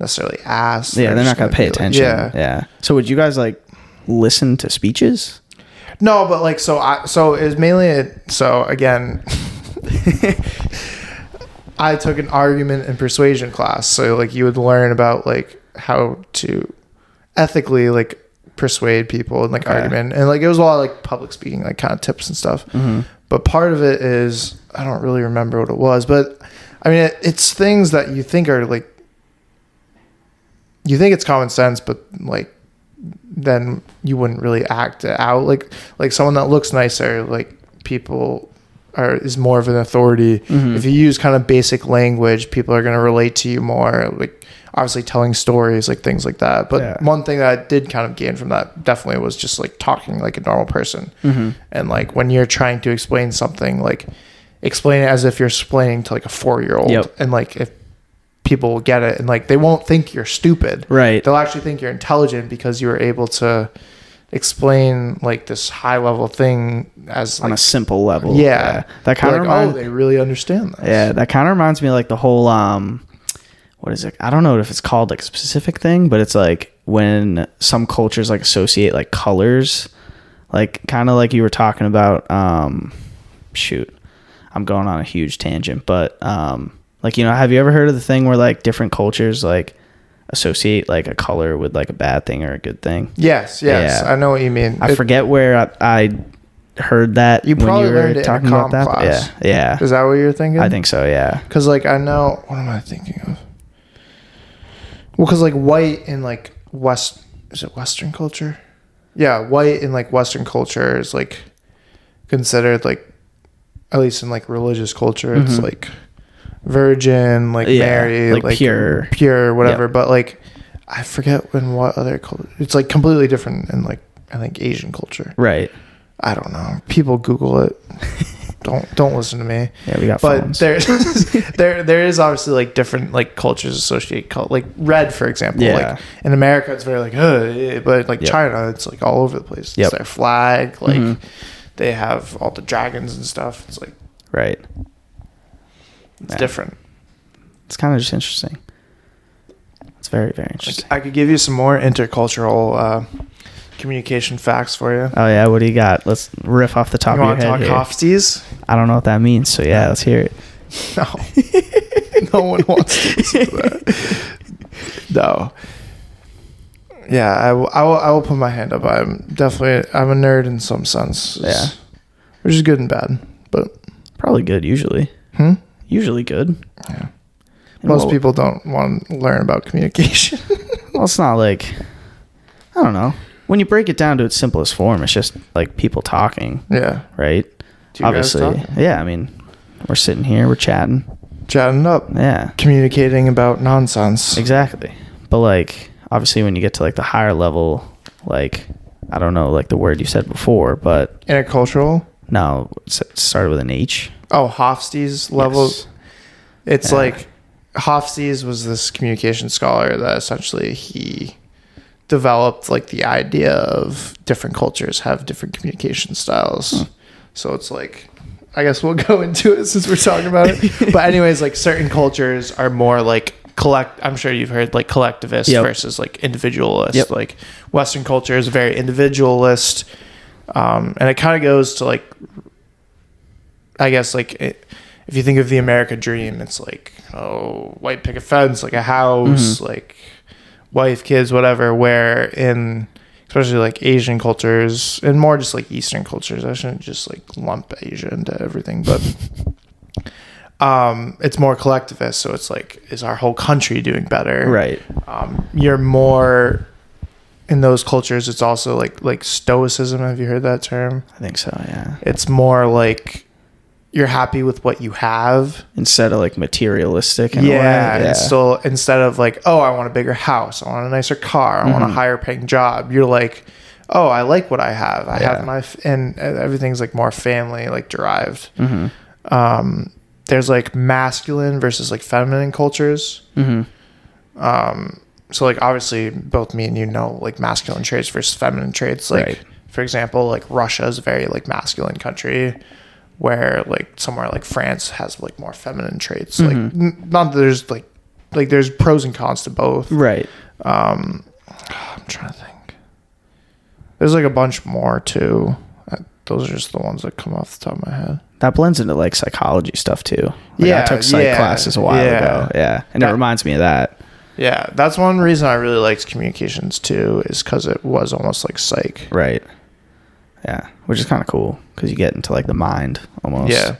necessarily ask. Yeah, they're just not gonna pay be like- attention. yeah. yeah. So would you guys like listen to speeches? No, but like so I so it was mainly a, so again I took an argument and persuasion class. So like you would learn about like how to ethically like persuade people and like Okay. argument and like it was a lot of like public speaking like kind of tips and stuff. Mm-hmm. But part of it is I don't really remember what it was, but I mean it, it's things that you think are like you think it's common sense, but like then you wouldn't really act it out like like someone that looks nicer like people are is more of an authority Mhm. if you use kind of basic language people are going to relate to you more like obviously telling stories like things like that but Yeah. one thing that i did kind of gain from that definitely was just like talking like a normal person Mm-hmm. and like when you're trying to explain something like explain it as if you're explaining to like a four year old Yep. and like if people will get it and like they won't think you're stupid Right. they'll actually think you're intelligent because you were able to explain like this high level thing as On like, a simple level. yeah, That kind like, of oh reminds they really understand this Yeah, that kind of reminds me of like the whole um what is it? I don't know if it's called like a specific thing, but it's like when some cultures like associate like colors like kind of like you were talking about um shoot. I'm going on a huge tangent, but um like you know, have you ever heard of the thing where like different cultures like associate like a color with like a bad thing or a good thing? yes yes Yeah. i know what you mean I It- forget where I, I heard that You when probably you were learned it in a about that. class. Yeah. Yeah. is that what you're thinking I think so, yeah. because like i know what am i thinking of well because like white in like west is it western culture yeah white in like western culture is like considered like at least in like religious culture it's Mhm. like virgin like Yeah, mary like pure. pure whatever but like i forget when what other culture it's like completely different in like i think asian culture Right. i don't know people google it don't don't listen to me Yeah, we got but phones. there's there there is obviously like different like cultures associate col- like red for example Yeah. like in america it's very like uh, but like Yep. china it's like all over the place Yep. it's their flag like Mhm. they have all the dragons and stuff it's like right. It's Yeah. different It's kind of just interesting. It's very, very interesting. i could give you some more intercultural uh communication facts for you Oh yeah, what do you got? Let's riff off the top you of your want to head. talk here. I don't know what that means, so yeah, let's hear it. No. no one wants to listen to that. No. Yeah, I will, I will. I will put my hand up. I'm definitely. I'm a nerd in some sense. Yeah. which is good and bad. But Probably good usually. hmm? Usually good. yeah, And Most what- people don't want to learn about communication. Well, it's not like I don't know. When you break it down to its simplest form, it's just like people talking, yeah. right? Do you guys Obviously, yeah. I mean, we're sitting here, we're chatting, Chatting up, yeah, communicating about nonsense. exactly. But like, obviously, when you get to like the higher level, like I don't know, like the word you said before, but Intercultural. no, it started with an H. Oh, Hofstede's level. Yes. It's Yeah. like Hofstede was this communication scholar that essentially he developed like the idea of different cultures have different communication styles. So it's like I guess we'll go into it since we're talking about it. but anyways, like certain cultures are more like collect I'm sure you've heard like collectivist Yep. versus like individualist. Yep. Like Western culture is very individualist. Um, and it kind of goes to like I guess like it, if you think of the America dream, it's like oh, white picket fence, like a house, like wife, kids, whatever. Where in especially like Asian cultures and more just like Eastern cultures, I shouldn't just like lump Asia into everything, but um, it's more collectivist. So it's like, is our whole country doing better? Right. Um, you're more in those cultures. It's also like like stoicism. Have you heard that term? I think so. Yeah. It's more like you're happy with what you have. Instead of like materialistic. In Yeah, A way. and so instead of like, oh, I want a bigger house, I want a nicer car, I want a Mhm. higher paying job, you're like, oh, I like what I have. I Yeah. have my f- and everything's like more family like derived. hmm Um, there's like masculine versus like feminine cultures. hmm Um, so like obviously both me and you know like masculine traits versus feminine traits. Like Right. for example, like Russia is a very like masculine country, where like somewhere like France has like more feminine traits. Like Mhm. n- not that there's like like there's pros and cons to both. Right. Um, I'm trying to think. There's like a bunch more too. Uh, Those are just the ones that come off the top of my head. That blends into like psychology stuff too. Like, Yeah, I took psych yeah, classes a while yeah. ago. Yeah, and That- it reminds me of that. Yeah, that's one reason I really liked communications too, is because it was almost like psych. Right. Yeah, which is kind of cool because you get into like the mind almost. Yeah.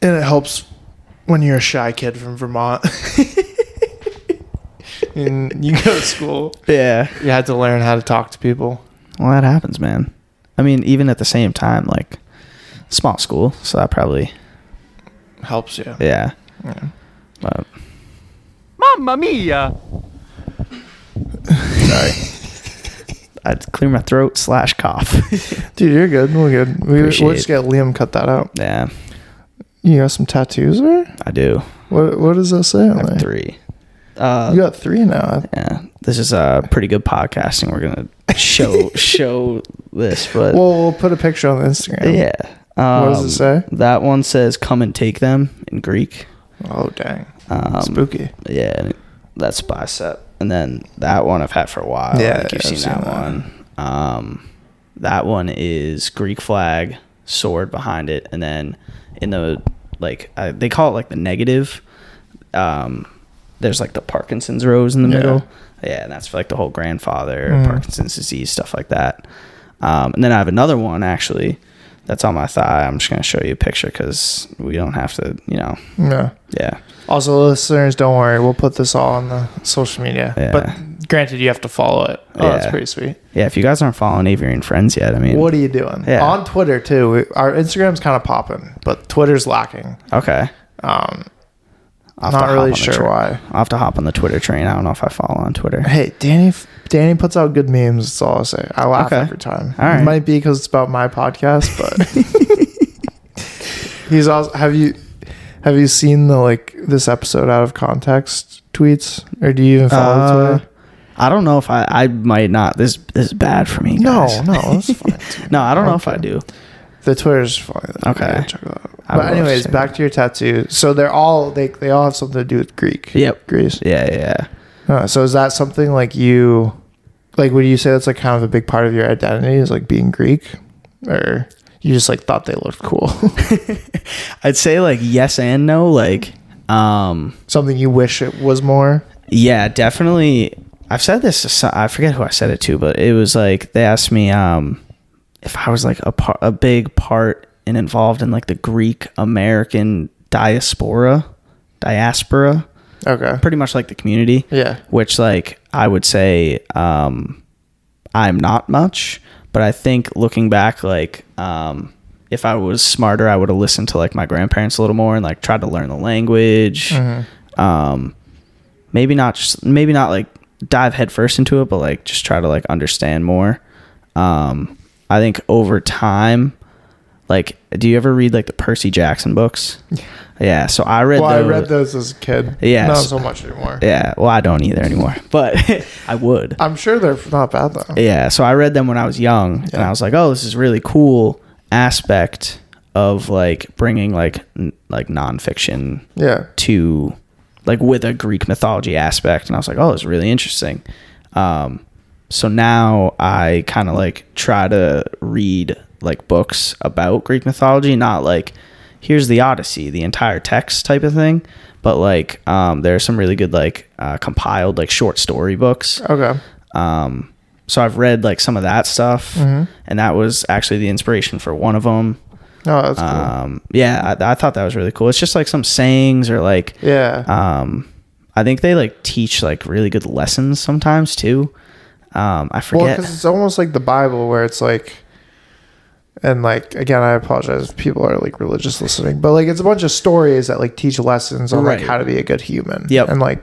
And it helps when you're a shy kid from Vermont. and you go to school, Yeah. you had to learn how to talk to people. Well, that happens, man. I mean, even at the same time, like small school, so that probably Helps you. yeah. Yeah. But Mamma mia! Sorry. I'd clear my throat slash cough. Dude, you're good. We're good. We, we'll just get Liam cut that out. yeah, You got some tattoos there? I do. What What does that say I on have there? three. Uh, You got three now. yeah, this is uh, pretty good podcasting. We're gonna show show this, but Well, we'll put a picture on the Instagram. yeah. What does it Um, say? That one says "Come and take them" in Greek. Oh, dang. Um, Spooky. Yeah, that's bicep. And then that one I've had for a while. Yeah, like you've seen, seen that, that. one. Um, that one is Greek flag, sword behind it, and then in the like uh, they call it like the negative. Um, there's like the Parkinson's rose in the Yeah. middle. Yeah, and that's for like the whole grandfather, Mhm. Parkinson's disease, stuff like that. Um, and then I have another one actually that's on my thigh. I'm just gonna show you a picture because we don't have to, you know. Yeah. Yeah. Also, listeners, don't worry. We'll put this all on the social media. Yeah. But granted, you have to follow it. Oh, that's pretty sweet. Yeah, if you guys aren't following Avery and Friends yet, I mean, What are you doing? Yeah. On Twitter, too. We, our Instagram's kind of popping, but Twitter's lacking. okay. Um, to not really sure why. I'll have to hop on the Twitter train. I don't know if I follow on Twitter. Hey, Danny Danny puts out good memes. That's all I'll say. I laugh Okay. every time. All right. It might be because it's about my podcast, but he's also. Have you have you seen the like this episode out of context tweets, or do you even follow Uh, Twitter? I don't know if I. I might not. This, this is bad for me. No, guys. no, that's fine. no, I don't know if I do. The Twitter's fine. Okay. Check it out. I But anyways, back to your tattoo. So they're all they they all have something to do with Greek. Yep. Greece. Yeah, yeah. yeah. Uh, so is that something like you, like, would you say that's like kind of a big part of your identity is like being Greek, or you just like thought they looked cool? I'd say like yes and no. Like, um, something you wish it was more. yeah, definitely. I've said this. To some, I forget who I said it to, but it was like they asked me um, if I was like a part, a big part and involved in like the Greek American diaspora, diaspora, Okay. pretty much like the community. Yeah. Which like I would say um, I'm not much, but I think looking back, like um, if I was smarter, I would have listened to like my grandparents a little more and like tried to learn the language. Mm-hmm. Um, maybe not just maybe not like dive headfirst into it, but like just try to like understand more. Um, I think over time, like, do you ever read like the Percy Jackson books? Yeah. So I read. Well, I those. read those as a kid. Yeah, Not so- so much anymore. Yeah. Well, I don't either anymore, but I would. I'm sure they're not bad though. Yeah, so I read them when I was young, and I was like, "Oh, this is really cool aspect of like bringing like n- like nonfiction Yeah. to like with a Greek mythology aspect." And I was like, "Oh, it's really interesting." Um, so now I kind of like try to read like books about Greek mythology, not like here's the Odyssey, the entire text type of thing, but like um, there are some really good like uh, compiled like short story books. Okay. Um, so I've read like some of that stuff, Mm-hmm. and that was actually the inspiration for one of them. Oh, that's cool. Um, yeah, I, I thought that was really cool. It's just like some sayings or like, yeah. um, I think they like teach like really good lessons sometimes too. Um, I well, forget. because it's almost like the Bible, where it's like, and like again, I apologize if people are like religious listening, but like it's a bunch of stories that like teach lessons on like how to be a good human. Yep. And like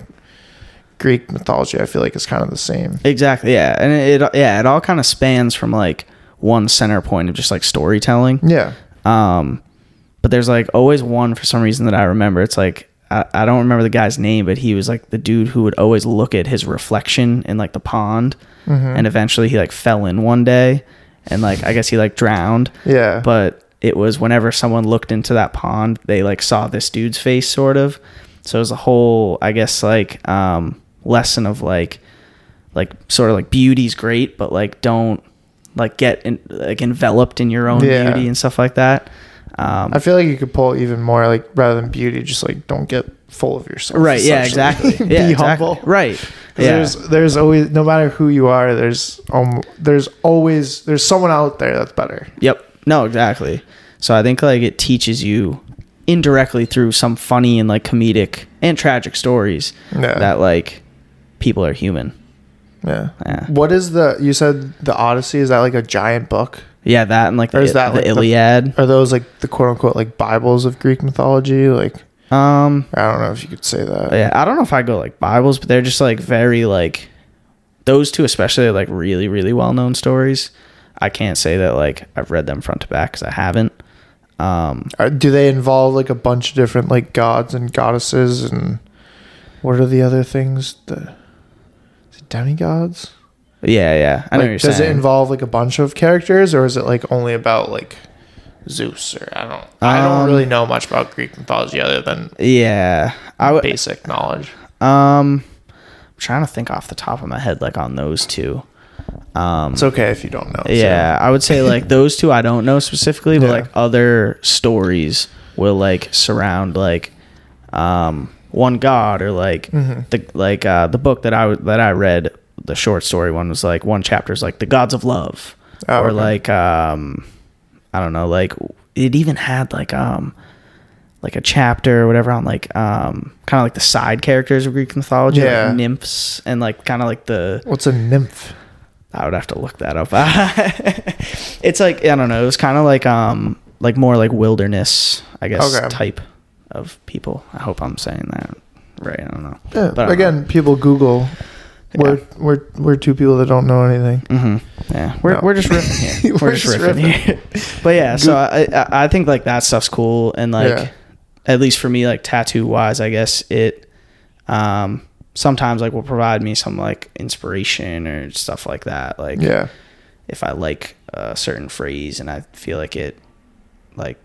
Greek mythology, I feel like is kind of the same. exactly. Yeah, and it, it yeah it all kind of spans from like one center point of just like storytelling. Yeah. Um, but there's like always one for some reason that I remember. It's like I, I don't remember the guy's name, but he was like the dude who would always look at his reflection in like the pond, and eventually he like fell in one day, and like I guess he like drowned. Yeah. But it was whenever someone looked into that pond, they like saw this dude's face, sort of. So it was a whole, I guess, like um, lesson of like, like sort of like beauty's great, but like don't like get in, like enveloped in your own Yeah. beauty and stuff like that. Um, I feel like you could pull even more like rather than beauty, just like don't get full of yourself. right? Yeah, exactly. Be Yeah, exactly. humble. Right. 'Cause Yeah. There's there's always no matter who you are, there's um there's always there's someone out there that's better. Yep. No, exactly. So I think like it teaches you indirectly through some funny and like comedic and tragic stories Yeah. that like people are human. Yeah. Yeah. What is the you said the Odyssey? Is that like a giant book? Yeah, that and like Or the, is that the like the- Iliad. Are those like the quote unquote like Bibles of Greek mythology? Like um, I don't know if you could say that. yeah, I don't know if I go like Bibles, but they're just like very like those two, especially are, like really really well known stories. I can't say that like I've read them front to back because I haven't. Um, Are, do they involve like a bunch of different like gods and goddesses and what are the other things? The is it demigods? yeah, yeah, I know Like, what you're does saying. it involve like a bunch of characters or is it like only about like Zeus or I don't I don't Um, really know much about Greek mythology other than yeah, I would. basic knowledge. Um, I'm trying to think off the top of my head, like on those two. Um, It's okay if you don't know. so- yeah, I would say like those two I don't know specifically, but Yeah. like other stories will like surround like um one god or like Mm-hmm. the like uh the book that I w- that I read the short story one was like one chapter is like the gods of love Oh, or okay. like um I don't know like it even had like um like a chapter or whatever on like um kind of like the side characters of Greek mythology Yeah. like nymphs and like kind of like the What's a nymph? I would have to look that up. it's like I don't know. It was kind of like um like more like wilderness, I guess, Okay. type of people. I hope I'm saying that right. I don't know. Yeah, But again, people Google. We're we're we're two people that don't know anything. hmm Yeah, we're, No. we're just riffing here. we're, We're just just riffing, riffing. here. but yeah, so I, I I think like that stuff's cool and like Yeah. at least for me like tattoo wise, I guess it um sometimes like will provide me some like inspiration or stuff like that. Like Yeah, if I like a certain phrase and I feel like it like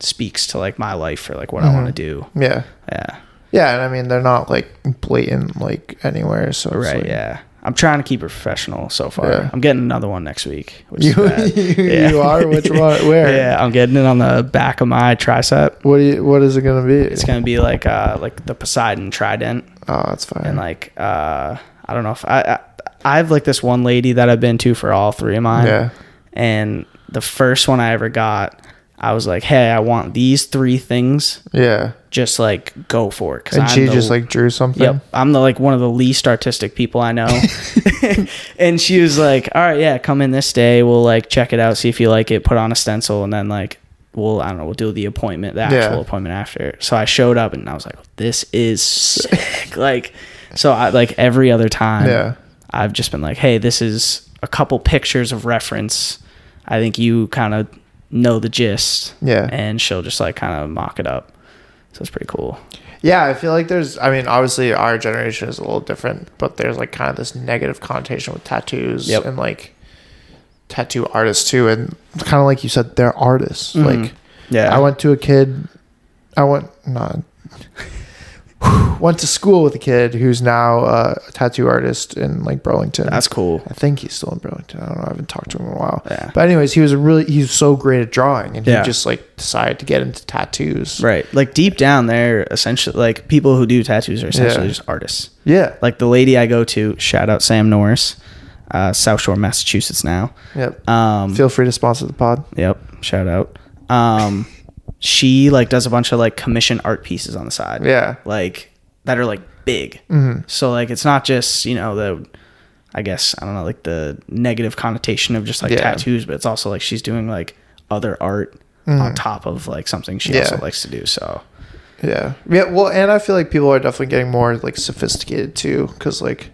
speaks to like my life or like what I want to do. yeah, Yeah. Yeah. And I mean, they're not like blatant like anywhere. So it's Right. like- yeah. I'm trying to keep it professional so far. Yeah. I'm getting another one next week. Which You, is bad. you, Yeah. you are which one? Where? Yeah, I'm getting it on the back of my tricep. What do you, What is it gonna be? It's gonna be like uh like the Poseidon trident oh, that's fine. and like uh I don't know if I, I I have like this one lady that I've been to for all three of mine. yeah, and the first one I ever got, I was like, hey, I want these three things. Yeah. Just like go for it. Cause And I'm she the- just like drew something. Yep, I'm the like one of the least artistic people I know. and she was like, "All right, yeah, come in this day. We'll like check it out, see if you like it. Put on a stencil, and then like we'll I don't know, we'll do the appointment, the actual Yeah. appointment after." So I showed up, and I was like, "This is sick!" like, so I like every other time. Yeah. I've just been like, "Hey, this is a couple pictures of reference. I think you kind of know the gist." Yeah. and she'll just like kind of mock it up. So it's pretty cool. Yeah, I feel like there's. I mean, obviously, our generation is a little different, but there's like kind of this negative connotation with tattoos Yep. and like tattoo artists too, and kind of like you said, they're artists. Mhm. Like, Yeah, I went to a kid. I went not. went to school with a kid who's now uh, a tattoo artist in like Burlington. That's cool. I think he's still in Burlington. I don't know. I haven't talked to him in a while. Yeah. But anyways, he was a really he was so great at drawing, and Yeah. he just like decided to get into tattoos. Right. Like deep down there, essentially, like people who do tattoos are essentially Yeah. just artists. Yeah. Like the lady I go to, shout out Sam Norris, uh, South Shore, Massachusetts now. Yep. Um, Feel free to sponsor the pod. yep. Shout out. Um, she like does a bunch of like commission art pieces on the side. Yeah. Like that are like big. Mm-hmm. So like it's not just you know the, I guess I don't know like the negative connotation of just like Yeah. tattoos, but it's also like she's doing like other art on top of like something she Mm-hmm. Yeah. also likes to do. So Yeah. Yeah. Well, and I feel like people are definitely getting more like sophisticated too, because like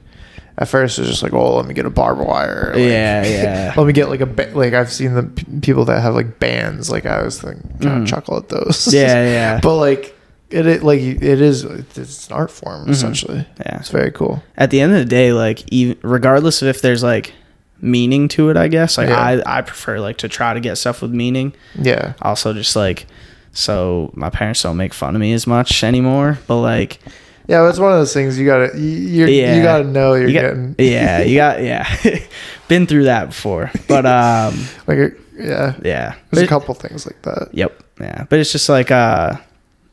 at first it's just like, oh, let me get a barbed wire. Like, yeah, yeah. Let me get like a ba- like I've seen the p- people that have like bands. Like I was thinking, trying to chuckle at those. Yeah, yeah. but like it, it like it is it's an art form essentially. Mm-hmm. Yeah. It's very cool. at the end of the day, like even regardless of if there's like meaning to it, I guess like Yeah. I I prefer like to try to get stuff with meaning. Yeah. Also, just like so my parents don't make fun of me as much anymore. But like Yeah, it's one of those things you gotta you yeah, you gotta know you're you got- getting yeah, you got yeah, been through that before. But um, like a, yeah. yeah, There's a But- couple things like that. Yep. Yeah. But it's just like uh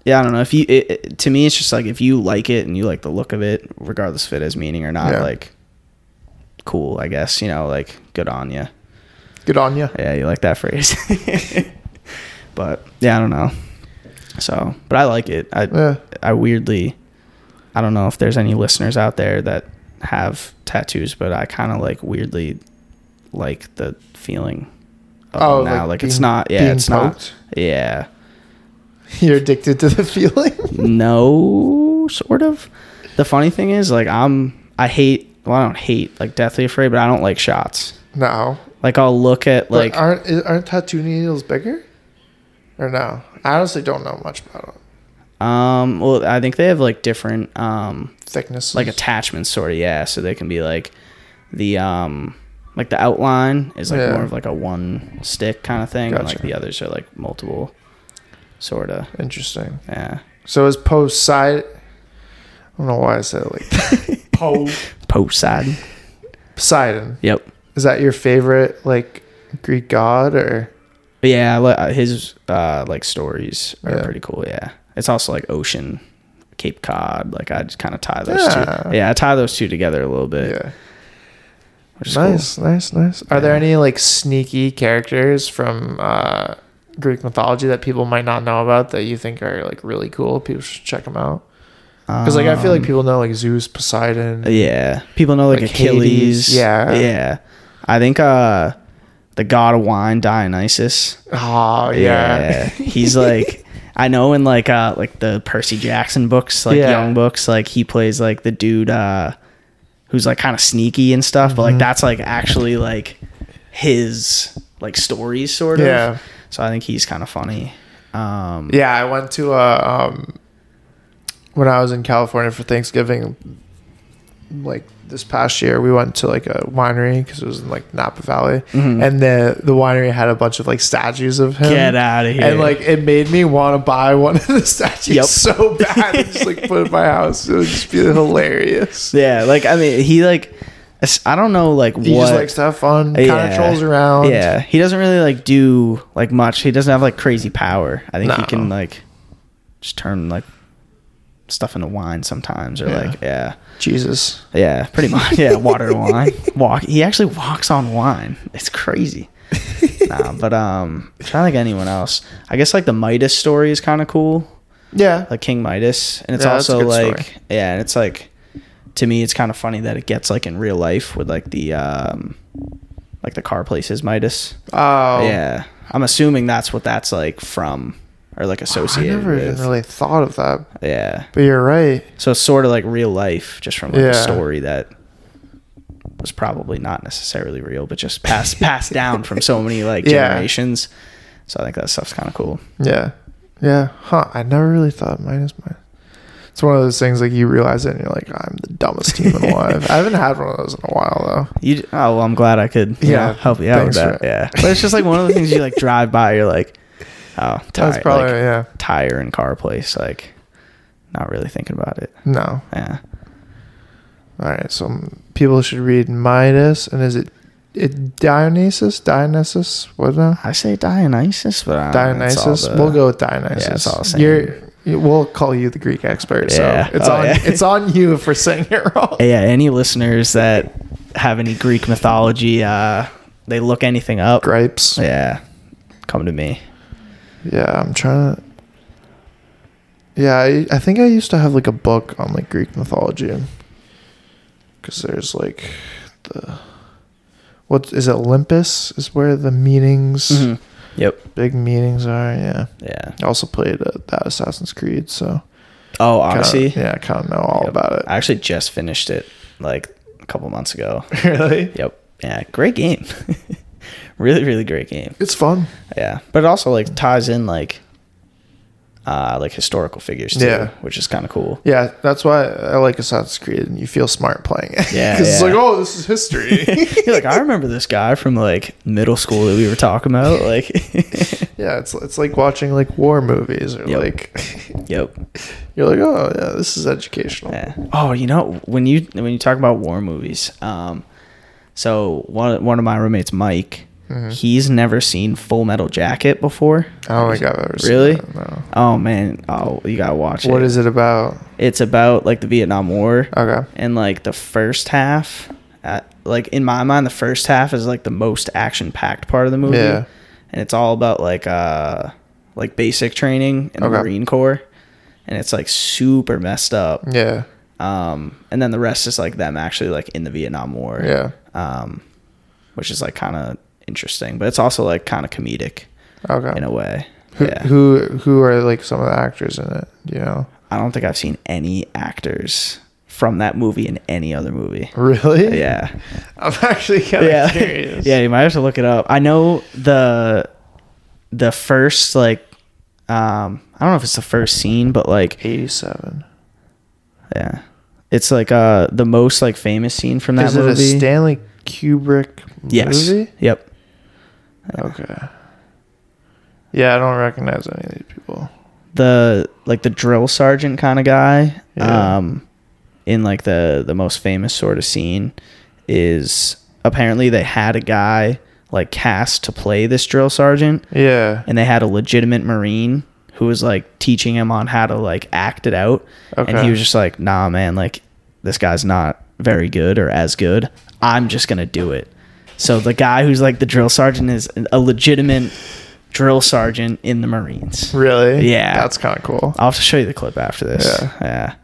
yeah, I don't know. If you it, it- to me it's just like if you like it and you like the look of it, regardless if it has meaning or not, Yeah. like cool, I guess, you know, like good on you. Good on you. Yeah, you like that phrase. but yeah, I don't know. So, but I like it. I Yeah. I weirdly I don't know if there's any listeners out there that have tattoos, but I kind of like weirdly like the feeling of Oh, now. like Like, it's not yeah, it's poked? not yeah. You're addicted to the feeling. no sort of the funny thing is like i'm i hate well i don't hate like deathly afraid but i don't like shots no. like i'll look at Like, like aren't aren't tattoo needles bigger? Or no? I honestly don't know much about it. Um well i think they have like different um Thickness. like attachments sort of yeah so they can be like the um like the outline is like Yeah. more of like a one stick kind of thing and like Gotcha. the others are like multiple sort of Interesting. yeah So is post side? I don't know why I said it like that. Po post side Poseidon. yep Is that your favorite like Greek god or? But yeah, I li- his uh, like stories are Yeah. pretty cool. Yeah, it's also like ocean, Cape Cod. Like I just kind of tie those Yeah. two. Yeah, I tie those two together a little bit. Yeah. which is Nice, nice, nice. Are there any like sneaky characters from uh, Greek mythology that people might not know about that you think are like really cool? People should check them out. Because like I feel like Um, people know like Zeus, Poseidon. Yeah, people know like, Like Achilles. Hades, yeah. yeah. I think uh, the god of wine, Dionysus. Oh yeah. he's like. I know in like uh like the Percy Jackson books, like Yeah. young books, like he plays like the dude uh who's like kind of sneaky and stuff, but like Mm-hmm. that's like actually like his like stories sort of. Yeah. So I think he's kind of funny. Um Yeah, I went to uh um when I was in California for Thanksgiving like this past year we went to like a winery because it was in like Napa Valley Mhm. and the the winery had a bunch of like statues of him Get out of here. and like it made me want to buy one of the statues Yep. so bad and just like put it in my house it would just be hilarious Yeah, like I mean he like I don't know like he what He just likes to have fun kind of trolls around Yeah, he doesn't really like do like much. He doesn't have like crazy power. I think he can like just turn like stuff into wine sometimes, or Yeah. like yeah, Jesus yeah, pretty much yeah, water wine. Walk. He actually walks on wine. It's crazy. nah, but um, I'm trying to think anyone else. I guess like the Midas story is kind of cool, Yeah. like King Midas, and it's Yeah, also like story. yeah, and it's like to me it's kind of funny that it gets like in real life with like the um, like the car places Midas. Oh. Yeah, I'm assuming that's what that's like from or like associated. I never even really thought of that. Yeah, But you're right. so it's sort of like real life, just from like Yeah. a story that was probably not necessarily real, but just passed passed down from so many like Yeah. generations. So I think that stuff's kind of cool. Yeah. Yeah. Huh. I never really thought minus mine. It's one of those things like you realize it and you're like, I'm the dumbest human alive. I haven't had one of those in a while though. You oh well, I'm glad I could Yeah, know, help you out with that. Yeah, but it's just like one of the things you like drive by. You're like, oh, tire, That's probably like, yeah. tire and car place. Like, not really thinking about it. No. Yeah, All right. So people should read Midas and is it it Dionysus? Dionysus? What now? I say Dionysus, but I don't know, it's all Dionysus. the- we'll go with Dionysus. Yeah, it's all the same. You're, we'll call you the Greek expert. So Yeah. it's Oh, on yeah. it's on you we're saying it wrong. yeah, any listeners that have any Greek mythology, uh, they look anything up. Gripes. Yeah, come to me. Yeah, I'm trying to. Yeah, I, I think I used to have like a book on like Greek mythology. Because there's like the. What is it? Olympus is where the meetings, Mhm. Yep. big meetings are. Yeah. Yeah. I also played uh, that Assassin's Creed, so. Oh, kinda- yeah, I kind of know all Yep. about it. I actually just finished it like a couple months ago. really? Yep. Yeah, great game. really, really great game. It's fun. Yeah, but it also like ties in like, uh, like historical figures too, Yeah. which is kind of cool. Yeah, that's why I like Assassin's Creed, and you feel smart playing it. Yeah, because it's like, oh, this is history. You're like, I remember this guy from like middle school that we were talking about. Like, yeah, it's it's like watching like war movies, or Yep. like yep. you're like, oh yeah, this is educational. Yeah. Oh, you know when you when you talk about war movies, um, so one one of my roommates, Mike, Mm-hmm. he's never seen Full Metal Jacket before. I don't think I've Really? that, no. Oh man, oh you gotta watch it. What is it about? It's about like the Vietnam War. Okay. and like the first half at, like in my mind the first half is like the most action packed part of the movie Yeah. and it's all about like uh like basic training in the marine corps and it's like super messed up Yeah. um and then the rest is like them actually like in the vietnam war Yeah. um which is like kind of interesting but it's also like kind of comedic Okay. in a way who, yeah who who are like some of the actors in it? You know. i don't think i've seen any actors from that movie in any other movie Really? yeah I'm actually kind of yeah. curious. yeah, you might have to look it up. I know the the first like um I don't know if it's the first scene, but like 87. yeah. It's like uh the most like famous scene from that Is it movie. a Stanley Kubrick movie? yes. Yep. Okay. Yeah, I don't recognize any of these people. The like the drill sergeant kind of guy Yeah. um in like the the most famous sort of scene is apparently they had a guy like cast to play this drill sergeant Yeah. and they had a legitimate marine who was like teaching him on how to like act it out and he was just like nah man like this guy's not very good or as good i'm just gonna do it so the guy who's like the drill sergeant is a legitimate drill sergeant in the marines Really? Yeah. That's kind of cool. i'll have to show you the clip after this Yeah. yeah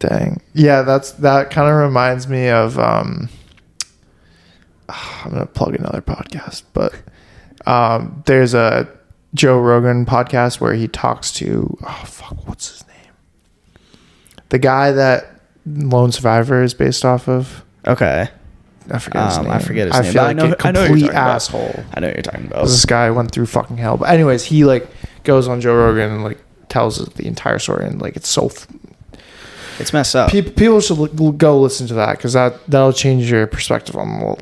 Dang. Yeah, that's that kind of reminds me of um I'm going to plug another podcast, but um there's a Joe Rogan podcast where he talks to oh fuck, what's his name? The guy that Lone Survivor is based off of. okay I forget his Um, name. I forget his I name, feel I like know- a I know you're complete about. asshole. i know what you're talking about This guy went through fucking hell. But anyways, he like goes on Joe Rogan and like tells the entire story and like it's so f- it's messed up people people should l- go listen to that because that that'll change your perspective on the-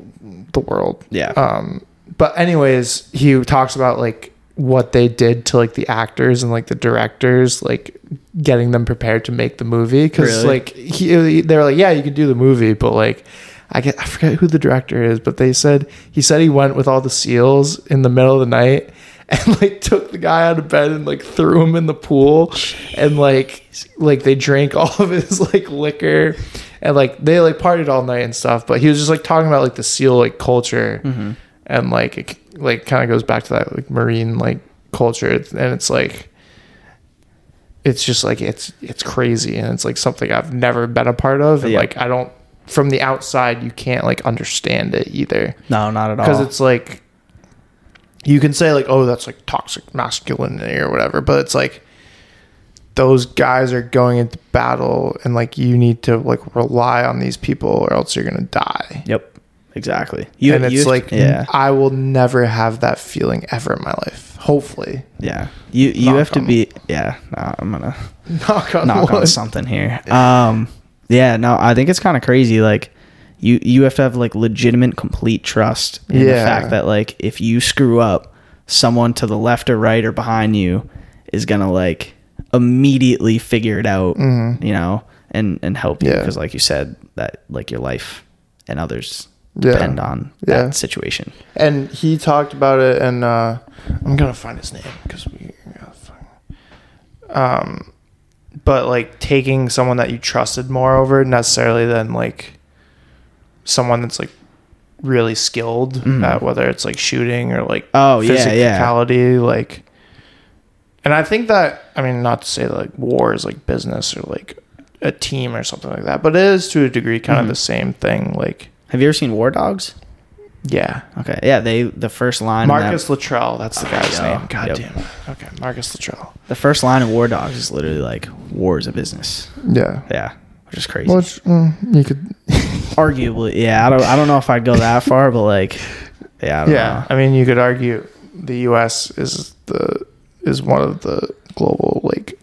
the world. yeah Um, but anyways, he talks about like what they did to like the actors and like the directors, like getting them prepared to make the movie. Because Really? like he, they're like, yeah, you can do the movie, but like. I get I forget who the director is, but they said he said he went with all the seals in the middle of the night and like took the guy out of bed and like threw him in the pool and like like they drank all of his like liquor and like they like partied all night and stuff. But he was just like talking about like the seal like culture mm-hmm. and like it like kind of goes back to that like marine like culture, and it's like it's just like it's it's crazy, and it's like something I've never been a part of, and Yeah. like I don't from the outside you can't like understand it either No, not at all. because it's like you can say like oh that's like toxic masculinity or whatever but it's like those guys are going into battle and like you need to like rely on these people or else you're gonna die Yep. Exactly. You, and it's you like yeah, i will never have that feeling ever in my life hopefully yeah. You you Knock have to be yeah. No, I'm gonna knock on knock on something here. Um, yeah. No, I think it's kind of crazy. Like you you have to have like legitimate, complete trust in the Yeah. fact that like if you screw up, someone to the left or right or behind you is gonna like immediately figure it out. You know, and and help you Mm-hmm. Yeah. because like you said that like your life and others Yeah. depend on that Yeah. situation. and he talked about it and uh i'm gonna find his name because we um but like taking someone that you trusted more over necessarily than like someone that's like really skilled Mhm. at whether it's like shooting or like Oh, yeah, yeah. physicality like and i think that i mean not to say that like war is like business or like a team or something like that but it is to a degree kind Mhm. of the same thing like Have you ever seen War Dogs? Yeah Okay, yeah, they the first line. in that- Marcus Luttrell, that's the guy's Yeah. name. God Yep. damn. Okay, Marcus Luttrell. the first line of War Dogs is literally like war is a business. Yeah. Yeah, which is crazy. Which mm, you could. Arguably, yeah. I don't. I don't know if I'd go that far, but like, yeah. I don't Yeah, I mean, you could argue the U.S. is the is one of the global like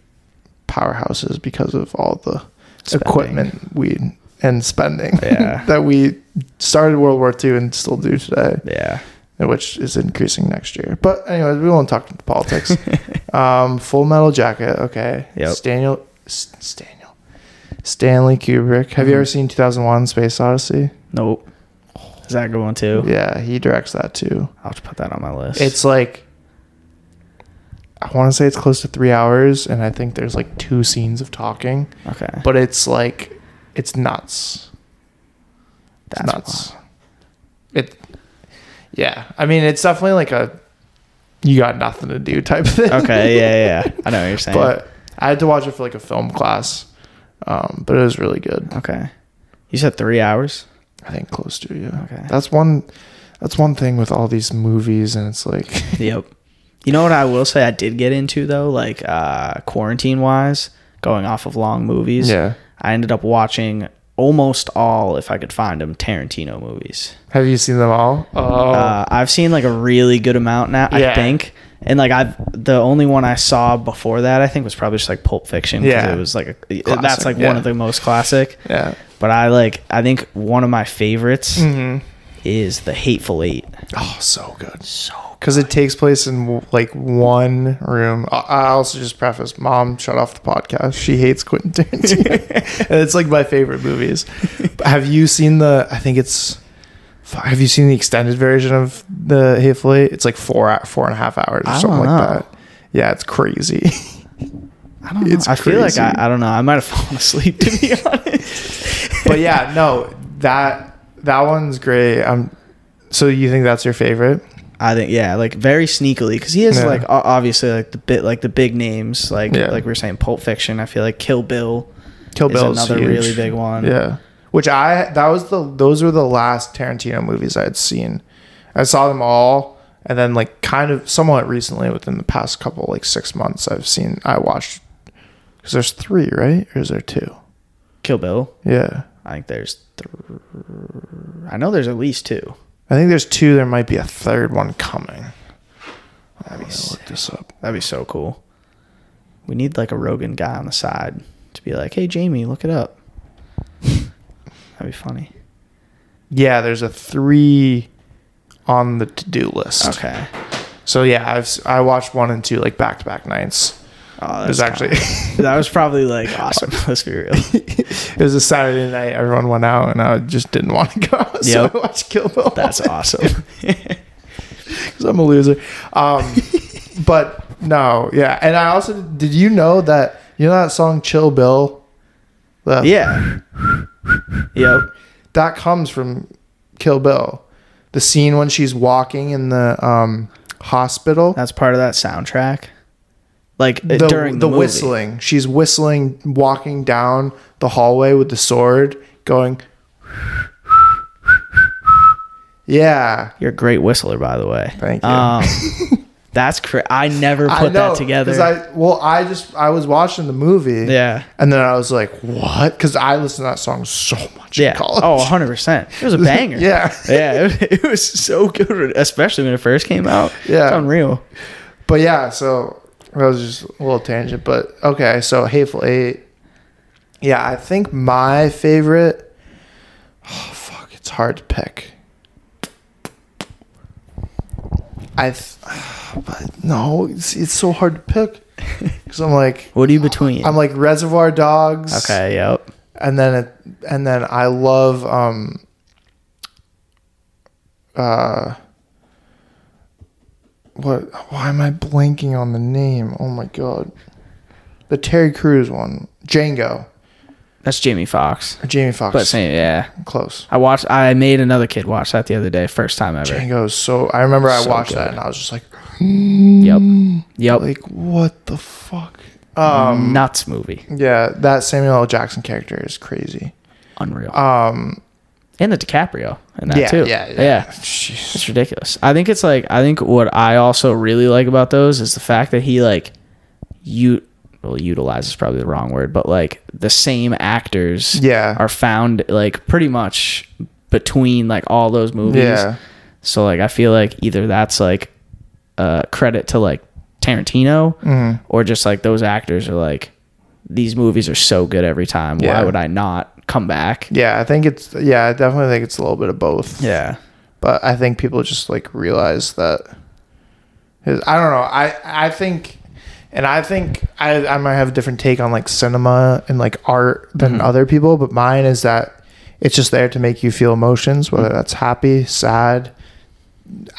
powerhouses because of all the Spending. equipment we and spending Yeah. that we started World War II and still do today. Yeah. which is increasing next year. But anyways, we won't talk politics. um, Full Metal Jacket. Okay. Yep. Daniel. Daniel. Stanley Kubrick. Have you Mhm. ever seen 2001: Space Odyssey? Nope. Is that a good one too? Yeah, he directs that too. I'll have to put that on my list. It's like I want to say it's close to three hours, and I think there's like two scenes of talking, okay. but it's like it's nuts. That's nuts. It, yeah. I mean, it's definitely like a you got nothing to do type of thing. Okay. Yeah. Yeah. I know what you're saying. but I had to watch it for like a film class, um, but it was really good. okay. You said three hours. I think close to yeah. Okay. That's one. That's one thing with all these movies, and it's like Yep. You know what I will say I did get into though, like uh quarantine wise, going off of long movies. yeah. I ended up watching almost all, if I could find them, Tarantino movies. Have you seen them all? Oh, Uh, I've seen like a really good amount now, I think. And like I've the only one I saw before that I think was probably just like Pulp Fiction. Yeah. it was like a, that's like yeah. one of the most classic. yeah. But I like I think one of my favorites hmm is the Hateful Eight. Oh, so good. So Because it takes place in like one room. I- also just preface, mom shut off the podcast. She hates Quentin Tarantino, and it's like my favorite movies. Have you seen the? I think it's. Have you seen the extended version of the Hateful Eight? It's like four four and a half hours or I something like that. Yeah, it's crazy. I don't know. It's I feel like I. I don't know. I might have fallen asleep to be honest. but yeah, no, that that one's great. Um, so you think that's your favorite? I think yeah, like very sneakily because he is Yeah. like obviously like the bit like the big names like Yeah. like we are saying Pulp Fiction. I feel like Kill Bill Kill Bill is another huge. really big one. Yeah. Which I that was the those were the last Tarantino movies I had seen. I saw them all and then like kind of somewhat recently within the past couple like 6 months I've seen I watched cuz there's 3, right? Or is there 2? Kill Bill. Yeah. I think there's th- I know there's at least two. I think there's 2 there might be a third one coming. Me sick. look this up. That'd be so cool. We need like a Rogan guy on the side to be like, "Hey Jamie, look it up." That'd be funny. Yeah, there's a 3 on the to-do list. Okay. So yeah, I've I watched 1 and 2 like back-to-back nights. Oh, It was actually that was probably like awesome. Let's be real. it was a Saturday night. Everyone went out, and I just didn't want to go. So Yep. I watched Kill Bill. That's awesome. because I'm a loser. Um, but no, yeah. And I also did you know that you know that song "Chill Bill"? The- yeah. Yep. that comes from Kill Bill. the scene when she's walking in the um, hospital. That's part of that soundtrack. Like uh, the, during the, the whistling. She's whistling, walking down the hallway with the sword, going. Yeah, You're a great whistler, by the way. Thank you. Um, that's cra- I never I put know, that together. I well, I just I was watching the movie. yeah. And then I was like, "What?" Because I listened to that song so much Yeah. in college. Oh, 100 percent. It was a banger. Yeah. Yeah. It, was- it was so good, especially when it first came out. Yeah. It's unreal. But yeah, so that was just a little tangent. But okay, so Hateful Eight. Yeah, I think my favorite. Oh fuck, it's hard to pick. I, th- but no, it's, it's so hard to pick because I'm like, What are you between? I'm like Reservoir Dogs. okay. Yep. and then it, and then I love um uh what why am I blanking on the name? Oh my god. The Terry Crews one. Django. That's Jamie Foxx. Jamie Foxx. But same, yeah. close. I watched. I made another kid watch that the other day, first time ever. Django so I remember I So watched good. that and I was just like Yep. Yep. like what the fuck? Um Nuts movie. yeah, that Samuel L. Jackson character is crazy. Unreal. Um and the DiCaprio in that yeah, too. yeah, yeah. Yeah. Jeez. It's ridiculous. I think it's like I think what I also really like about those is the fact that he like you well utilize is probably the wrong word, but like the same actors Yeah. are found like pretty much between like all those movies. Yeah. So like I feel like either that's like uh credit to like Tarantino Mm-hmm. or just like those actors are like these movies are so good every time. Yeah. Why would I not come back? Yeah, I think it's yeah, I definitely think it's a little bit of both. Yeah. But I think people just like realize that his, I don't know. I I think and I think I I might have a different take on like cinema and like art than Mm-hmm. other people, but mine is that it's just there to make you feel emotions, whether Mm-hmm. that's happy, sad,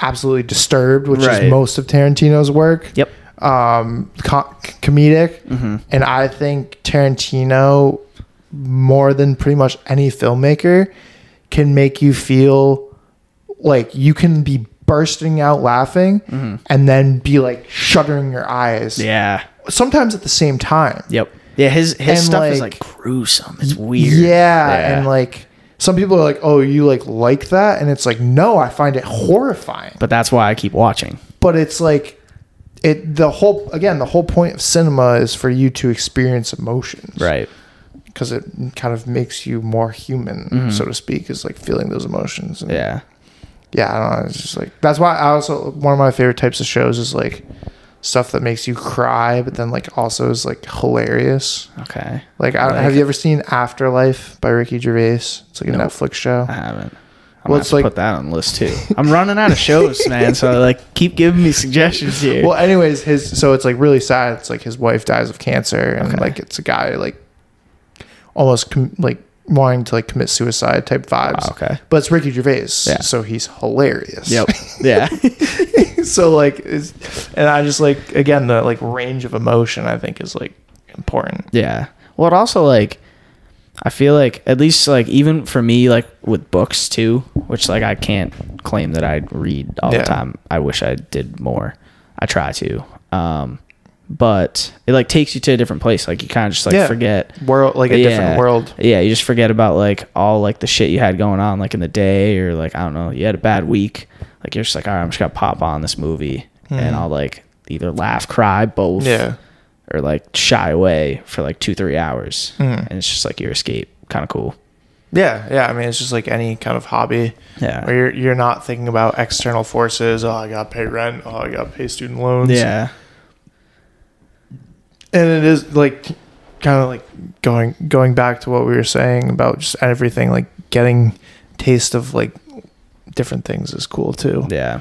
absolutely disturbed, which Right. is most of Tarantino's work Yep. Um, co- comedic, Mm-hmm. and I think Tarantino, more than pretty much any filmmaker, can make you feel like you can be bursting out laughing and then be like shuddering your eyes. Mm-hmm. Yeah. Sometimes at the same time. Yep. Yeah, his his And, stuff is like- like gruesome. It's weird. Yeah, and like some people are like, "Oh, you like like that?" And it's like, "No, I find it horrifying." but that's why I keep watching. but it's like it the whole again the whole point of cinema is for you to experience emotions Right. because it kind of makes you more human mm-hmm. so to speak is like feeling those emotions and Yeah. yeah i don't know it's just like that's why i also one of my favorite types of shows is like stuff that makes you cry but then like also is like hilarious Okay. like, I, Like- have you ever seen afterlife by ricky gervais it's like a Nope. netflix show I haven't. I'm Well, it's like- put that on the list too. I'm running out of shows, man. So like, keep giving me suggestions here. Well, anyways, his so it's like really sad. It's like his wife dies of cancer, and Okay. like it's a guy like almost com- like wanting to like commit suicide type vibes. Wow, okay. but it's Ricky Gervais, Yeah. so he's hilarious. Yep. Yeah. so like, and I just like again the like range of emotion I think is like important. Yeah. Well, it also like I feel like at least like even for me like with books too, which like I can't claim that I read all Yeah. the time. I wish I did more. I try to. Um but it like takes you to a different place. Like you kind of just like Yeah. forget World like a different world. Yeah, you just forget about like all like the shit you had going on like in the day or like I don't know, you had a bad week. Like you're just like, all right, I'm just gonna pop on this movie and I'll like either laugh, cry, both. Yeah. Or like shy away for like two three hours Mhm. and it's just like your escape kind of cool Yeah, yeah. I mean, it's just like any kind of hobby yeah where you're you're not thinking about external forces. Oh, I gotta pay rent. Oh, I gotta pay student loans. yeah and it is like kind of like going going back to what we were saying about just everything like getting taste of like different things is cool too yeah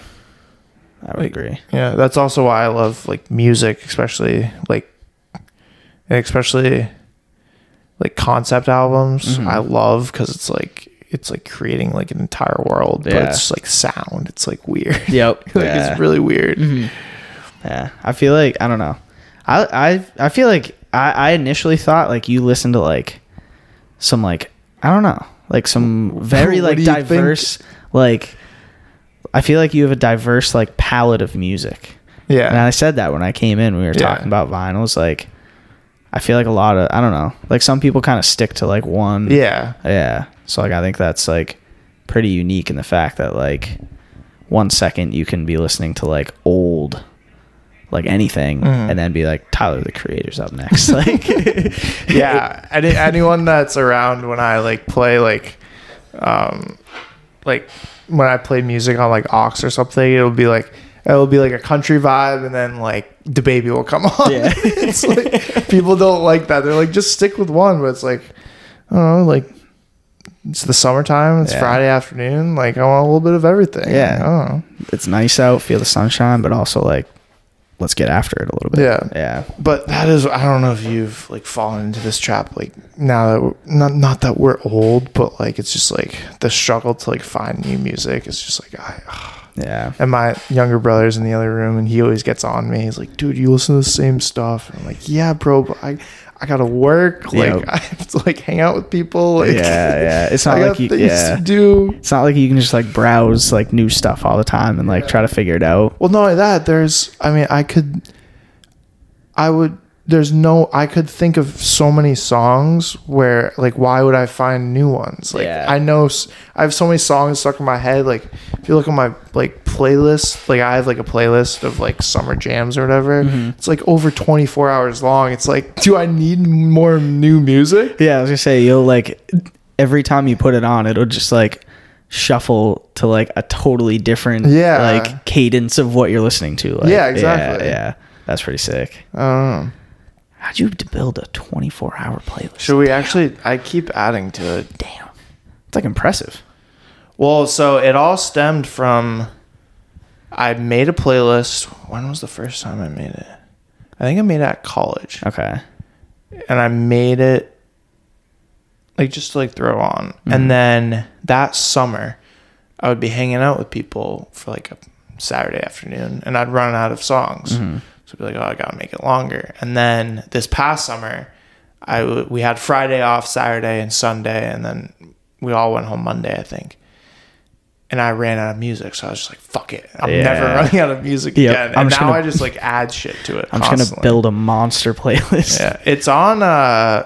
i would Like- agree yeah that's also why i love like music especially like and especially like concept albums Mhm. i love because it's like it's like creating like an entire world but Yeah. it's like sound it's like weird yep like yeah. it's really weird Mhm. yeah i feel like i don't know i i, I feel like I, I initially thought like you listen to like some like i don't know like some very like you think? diverse like I feel like you have a diverse like palette of music. Yeah and I said that when I came in, we were Yeah. talking about vinyls. Like, I feel like a lot of I don't know. Like some people kind of stick to like one. Yeah. Yeah. So like I think that's like pretty unique in the fact that like one second you can be listening to like old like anything Mhm. and then be like Tyler the creator's up next. Like yeah any, anyone that's around when i like play like um like when i play music on like aux or something it'll be like it'll be like a country vibe and then like the baby will come on Yeah. it's like people don't like that they're like just stick with one but it's like i don't know like it's the summertime it's Yeah. friday afternoon like i want a little bit of everything Yeah. i don't know it's nice out, feel the sunshine, but also like let's get after it a little bit. Yeah. Yeah. but that is i don't know if you've like fallen into this trap like now that we're, not not that we're old but like it's just like the struggle to like find new music it's just like i Yeah. and my younger brother's in the other room and he always gets on me he's like dude you listen to the same stuff and i'm like yeah bro but i i gotta work like Yeah. i have to like hang out with people like yeah, yeah. It's not like you yeah. to do It's not like you can just like browse like new stuff all the time and like try to figure it out. Well, not only that, there's, I mean, I could, I would, there's no, I could think of so many songs where, like, why would I find new ones? Like, Yeah. I know, I have so many songs stuck in my head. Like, if you look at my, like, playlist, like, I have, like, a playlist of, like, summer jams or whatever. Mm-hmm. It's, like, over 24 hours long. It's like, do I need more new music? Yeah, I was gonna say you'll like every time you put it on, it'll just like shuffle to like a totally different Yeah. like cadence of what you're listening to. Like, Yeah, exactly. Yeah, yeah. that's pretty sick. I don't know. How'd you build a 24 hour playlist? Should we actually, I keep adding to it. Damn, it's like impressive. Well, so it all stemmed from I made a playlist. When was the first time I made it? I think I made it at college. Okay. And I made it like just to like throw on. And mm-hmm. then that summer I would be hanging out with people for like a Saturday afternoon and I'd run out of songs. Mm-hmm. So I'd be like, oh, I gotta make it longer. And then this past summer, I w- we had Friday off, Saturday and Sunday, and then we all went home Monday, I think. And I ran out of music, so I was just like, "Fuck it, I'm Yeah. never running out of music Yep. again." And now gonna- I just like add shit to it. I'm just gonna build a monster playlist. Yeah, it's on. uh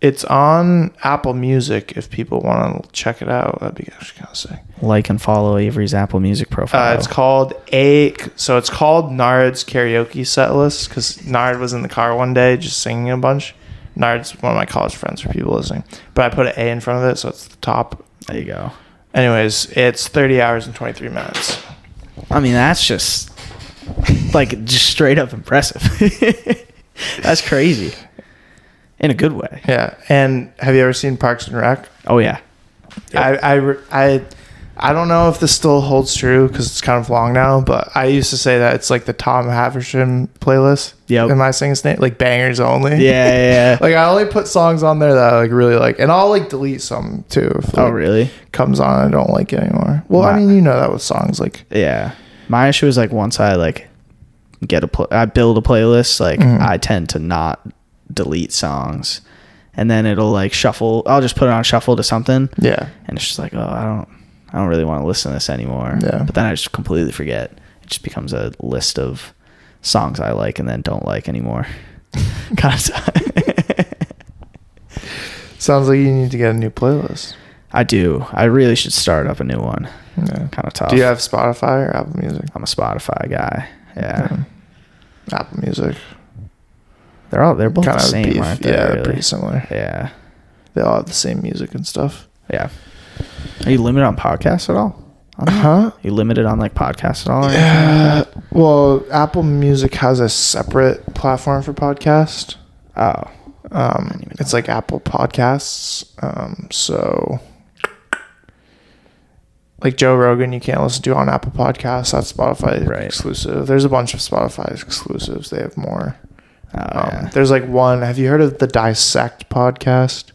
It's on Apple Music. If people want to check it out, that'd be actually kind of sick. Like and follow Avery's Apple Music profile. Uh, it's called a. So it's called Nard's karaoke set list because Nard was in the car one day just singing a bunch. Nard's one of my college friends for people listening, but I put an A in front of it, so it's the top. there you go. Anyways, it's 30 hours and 23 minutes. I mean, that's just like just straight up impressive. that's crazy. In a good way. Yeah, and have you ever seen Parks and Rec? Oh yeah. I, I, I, I don't know if this still holds true because it's kind of long now, but I used to say that it's like the Tom Haversham playlist. Yep. Am I saying his name? Like bangers only. Yeah, yeah, yeah. Like I only put songs on there that I like really like, and I'll like delete some too. If, oh really? Comes on, I don't like it anymore. Well, I mean, you know that with songs like Yeah. My issue is like once I like get a pl- I build a playlist, like Mhm. I tend to not delete songs. And then it'll like shuffle. I'll just put it on shuffle to something, yeah, and it's just like, oh, I don't, I don't really want to listen to this anymore. Yeah. But then I just completely forget. It just becomes a list of songs I like and then don't like anymore. kind of. sounds like you need to get a new playlist. I do. I really should start up a new one. Yeah. Kind of tough. Do you have Spotify or Apple Music? I'm a Spotify guy. Yeah. Hmm. Apple Music. They're all they're both Kind the of same, beef. aren't they? Yeah, they're really? pretty similar. Yeah. They all have the same music and stuff. Yeah. Are you limited on podcasts at all? Huh? You limited on like podcasts at all? anything like Yeah. Well, Apple Music has a separate platform for podcast. Oh. Um, it's like Apple Podcasts. Um, so, like Joe Rogan, you can't listen to on Apple Podcasts. That's Spotify Right. exclusive. There's a bunch of Spotify exclusives. They have more. Oh, Um, yeah. There's like one. Have you heard of the Dissect podcast?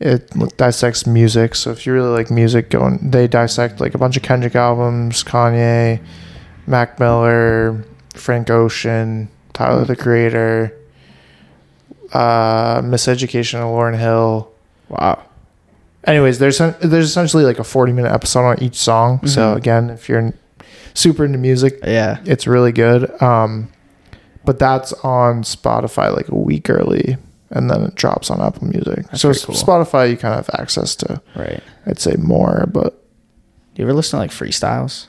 It dissects music. So if you really like music, go and they dissect like a bunch of Kendrick albums, Kanye, Mac Miller, Frank Ocean, Tyler the Creator, uh, Miseducation of Lauryn Hill, Wow. anyways, there's there's essentially like a 40 minute episode on each song. So Mhm. again, if you're super into music, Yeah. it's really good. Um, but that's on Spotify like a week early, and then it drops on Apple Music. That's so cool. Spotify, you kind of have access to, Right. I'd say more, but you ever listen to like freestyles?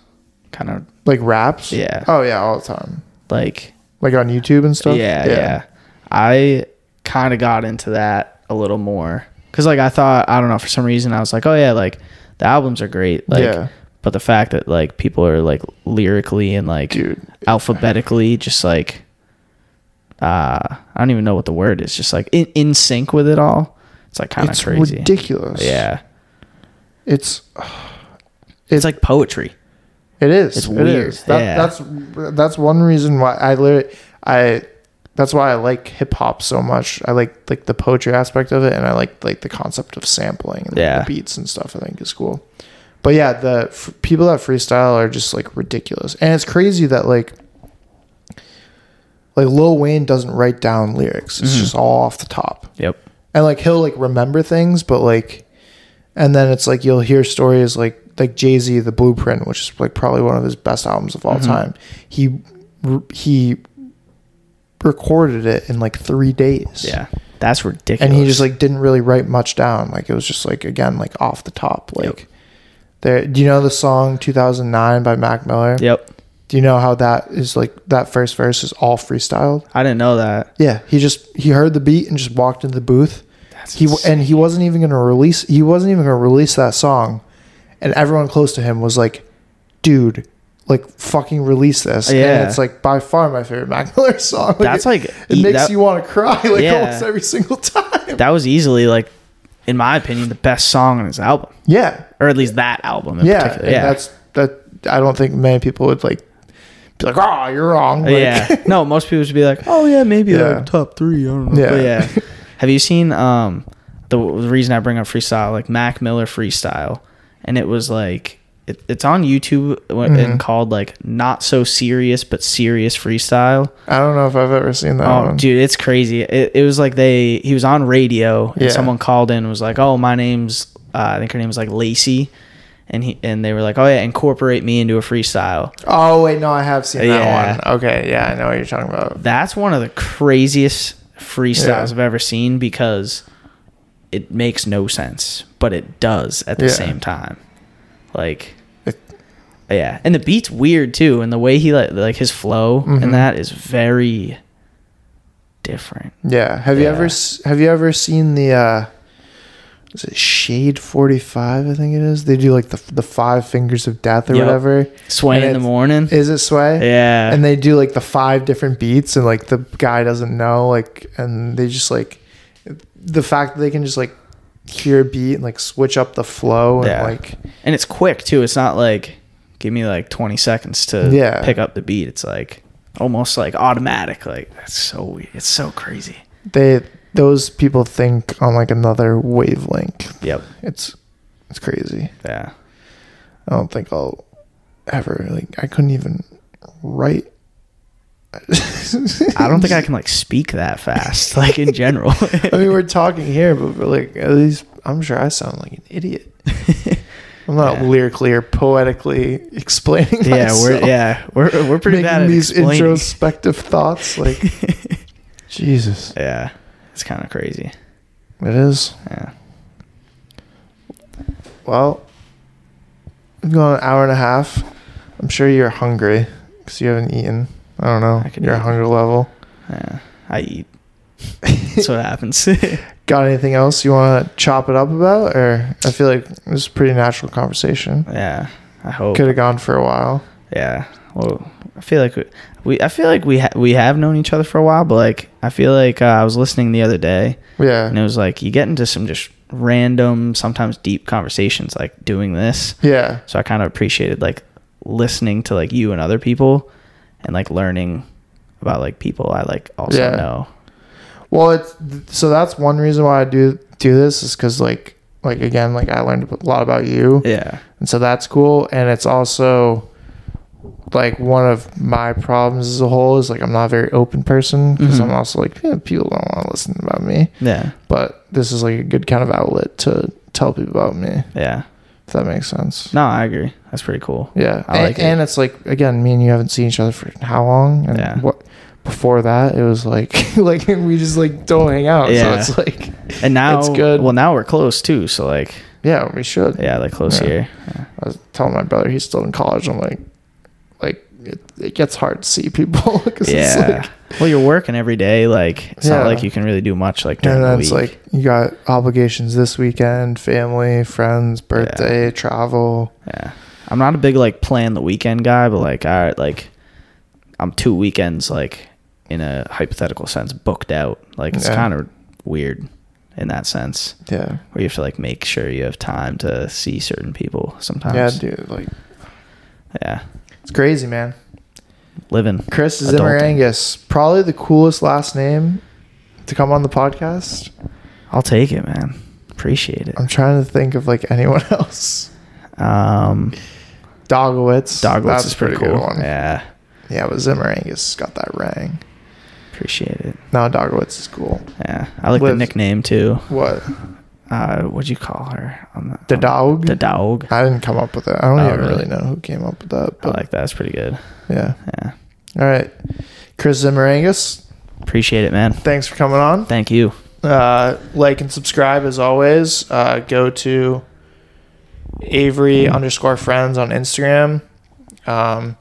Kind of like raps. Yeah. Oh yeah, all the time. like Like on YouTube and stuff. Yeah, yeah. I kind of got into that a little more because, like, I thought I don't know for some reason I was like, oh yeah, like the albums are great, like, Yeah. but the fact that like people are like lyrically and like Dude. alphabetically just like uh I don't even know what the word is, just like in, in sync with it all. It's like kind of It's crazy. ridiculous. Yeah, It's it's like poetry. It is. It's weird. is. That, Yeah. That's that's one reason why I literally I that's why I like hip hop so much. I like like the poetry aspect of it, and I like like the concept of sampling and Yeah. the beats and stuff. I think is cool. But yeah, the f- people that freestyle are just like ridiculous, and it's crazy that like like Lil Wayne doesn't write down lyrics. It's Mhm. just all off the top Yep. and like he'll like remember things but like and then it's like you'll hear stories like like jay-z the blueprint which is like probably one of his best albums of all Mhm. time he he recorded it in like three days Yeah, that's ridiculous. and he just like didn't really write much down like it was just like again like off the top like Yep. there do you know the song 2009 by mac miller Yep. Do you know how that is like that first verse is all freestyled? I didn't know that. yeah he just he heard the beat and just walked into the booth. That's he w- and he wasn't even going to release he wasn't even going to release that song. And everyone close to him was like dude like fucking release this. Yeah. and it's like by far my favorite mac miller song That's it, like it makes that- you want to cry like Yeah. almost every single time. That was easily like in my opinion the best song on his album. Yeah. Or at least that album in yeah yeah. that's that i don't think many people would like be like oh you're wrong like, yeah no most people would be like oh yeah maybe Yeah. like top three i don't know Yeah. But yeah have you seen um the, the reason i bring up freestyle like mac miller freestyle and it was like it, it's on youtube Mhm. and called like not so serious but serious freestyle i don't know if i've ever seen that Oh, one dude, it's crazy. It, it was like they he was on radio and Yeah. someone called in and was like, "Oh, my name's uh, I think her name was like Lacey," and he and they were like, "Oh yeah, incorporate me into a freestyle." oh wait no i have seen that Yeah. one okay yeah i know what you're talking about That's one of the craziest freestyles Yeah. I've ever seen because it makes no sense, but it does at the Yeah. same time. Like, It- yeah, and the beat's weird too, and the way he like like his flow Mhm. and that is very different. Yeah. Have you ever have you ever seen the uh is it Shade 45 I think it is? They do like the the five fingers of death or Yep. whatever. Sway in the morning. Is it Sway? Yeah. And they do like the five different beats and like the guy doesn't know like and they just like the fact that they can just like hear a beat and like switch up the flow and Yeah. like and it's quick too. It's not like give me like 20 seconds to Yeah. pick up the beat. It's like almost like automatic. Like that's so weird. It's so crazy. they those people think on like another wavelength. Yep. It's it's crazy. Yeah. I don't think I'll ever like. I couldn't even write. I don't think I can like speak that fast, like in general. I mean, we're talking here, but like at least I'm sure I sound like an idiot. I'm not Yeah. lyrically or poetically explaining. yeah, myself, we're yeah we're we're pretty making bad at these explaining. introspective thoughts. Like Jesus, yeah, it's kind of crazy. it is. Yeah. Well, we've gone an hour and a half. I'm sure you're hungry because you haven't eaten. I don't know I your eat. hunger level. Yeah. I eat. That's what happens. Got anything else you want to chop it up about? Or I feel like this is a pretty natural conversation. yeah. I hope. Could have gone for a while. Yeah. Well, I feel like we, we I feel like we ha- we have known each other for a while, but like I feel like uh, I was listening the other day Yeah. and it was like you get into some just random, sometimes deep conversations like doing this. Yeah. So I kind of appreciated like listening to like you and other people and like learning about like people I like also Yeah. know. Well, it's so that's one reason why I do do this is because like like again like I learned a lot about you, Yeah. and so that's cool. And it's also like one of my problems as a whole is like I'm not a very open person because Mhm. I'm also like yeah, people don't want to listen about me. Yeah. But this is like a good kind of outlet to tell people about me. Yeah. If that makes sense. No, I agree. That's pretty cool. Yeah, I and, like it. and it's like again, me and you haven't seen each other for how long? And Yeah. what before that, it was like like we just like don't hang out. Yeah. So it's like And now, It's good. well, now we're close too. So like, yeah, we should. yeah, like close Yeah. here. Yeah. I was telling my brother he's still in college. I'm like it, it gets hard to see people Yeah. like, well, you're working every day. Like, it's Yeah. not like you can really do much like during and the then week. it's like you got obligations this weekend, family, friends, birthday, travel. yeah. I'm not a big like plan the weekend guy, but like, I like, I'm two weekends like in a hypothetical sense booked out. Like, it's Yeah. kind of weird in that sense Yeah, where you have to like make sure you have time to see certain people sometimes. yeah, dude. Like Yeah. It's crazy, man. Living. Chris. Zimmerangus, probably the coolest last name to come on the podcast. I'll take it, man. Appreciate it. I'm trying to think of like anyone else. Um, Dogowitz. Dogwitz That's is pretty good cool. one. Yeah. Yeah, but Zimmerangus got that rang. Appreciate it. No, Dogowitz is cool. Yeah. I like the nickname too. What? Uh, what'd you call her? On The on- dog? The dog. I didn't come up with that. I don't Oh, even really? really know who came up with that. I But like that. It's pretty good. yeah. Yeah. All right. Chris Zimmerangus, Appreciate it, man. thanks for coming on. Thank you. Uh, like and subscribe as always. Uh, go to Avery underscore friends on Instagram. Um,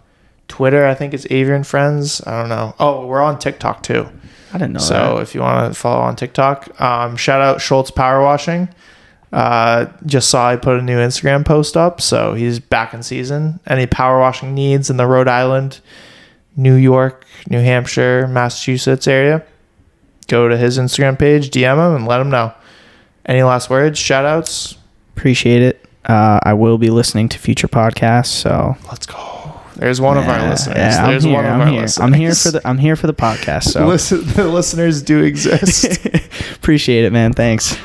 Twitter, I think it's Avery and Friends. I don't know. Oh, we're on TikTok too. I didn't know so that. if you want to follow on TikTok, um, shout out Schultz Power Washing. Uh, just saw I put a new Instagram post up, so he's back in season. Any power washing needs in the Rhode Island, New York, New Hampshire, Massachusetts area, go to his Instagram page, DM him, and let him know. Any last words? Shout outs? Appreciate it. Uh, I will be listening to future podcasts. So Let's go. There's one of our listeners. yeah, There's here, one of I'm our here. listeners. I'm here for the. I'm here for the podcast. So Listen, the listeners do exist. appreciate it, man. Thanks.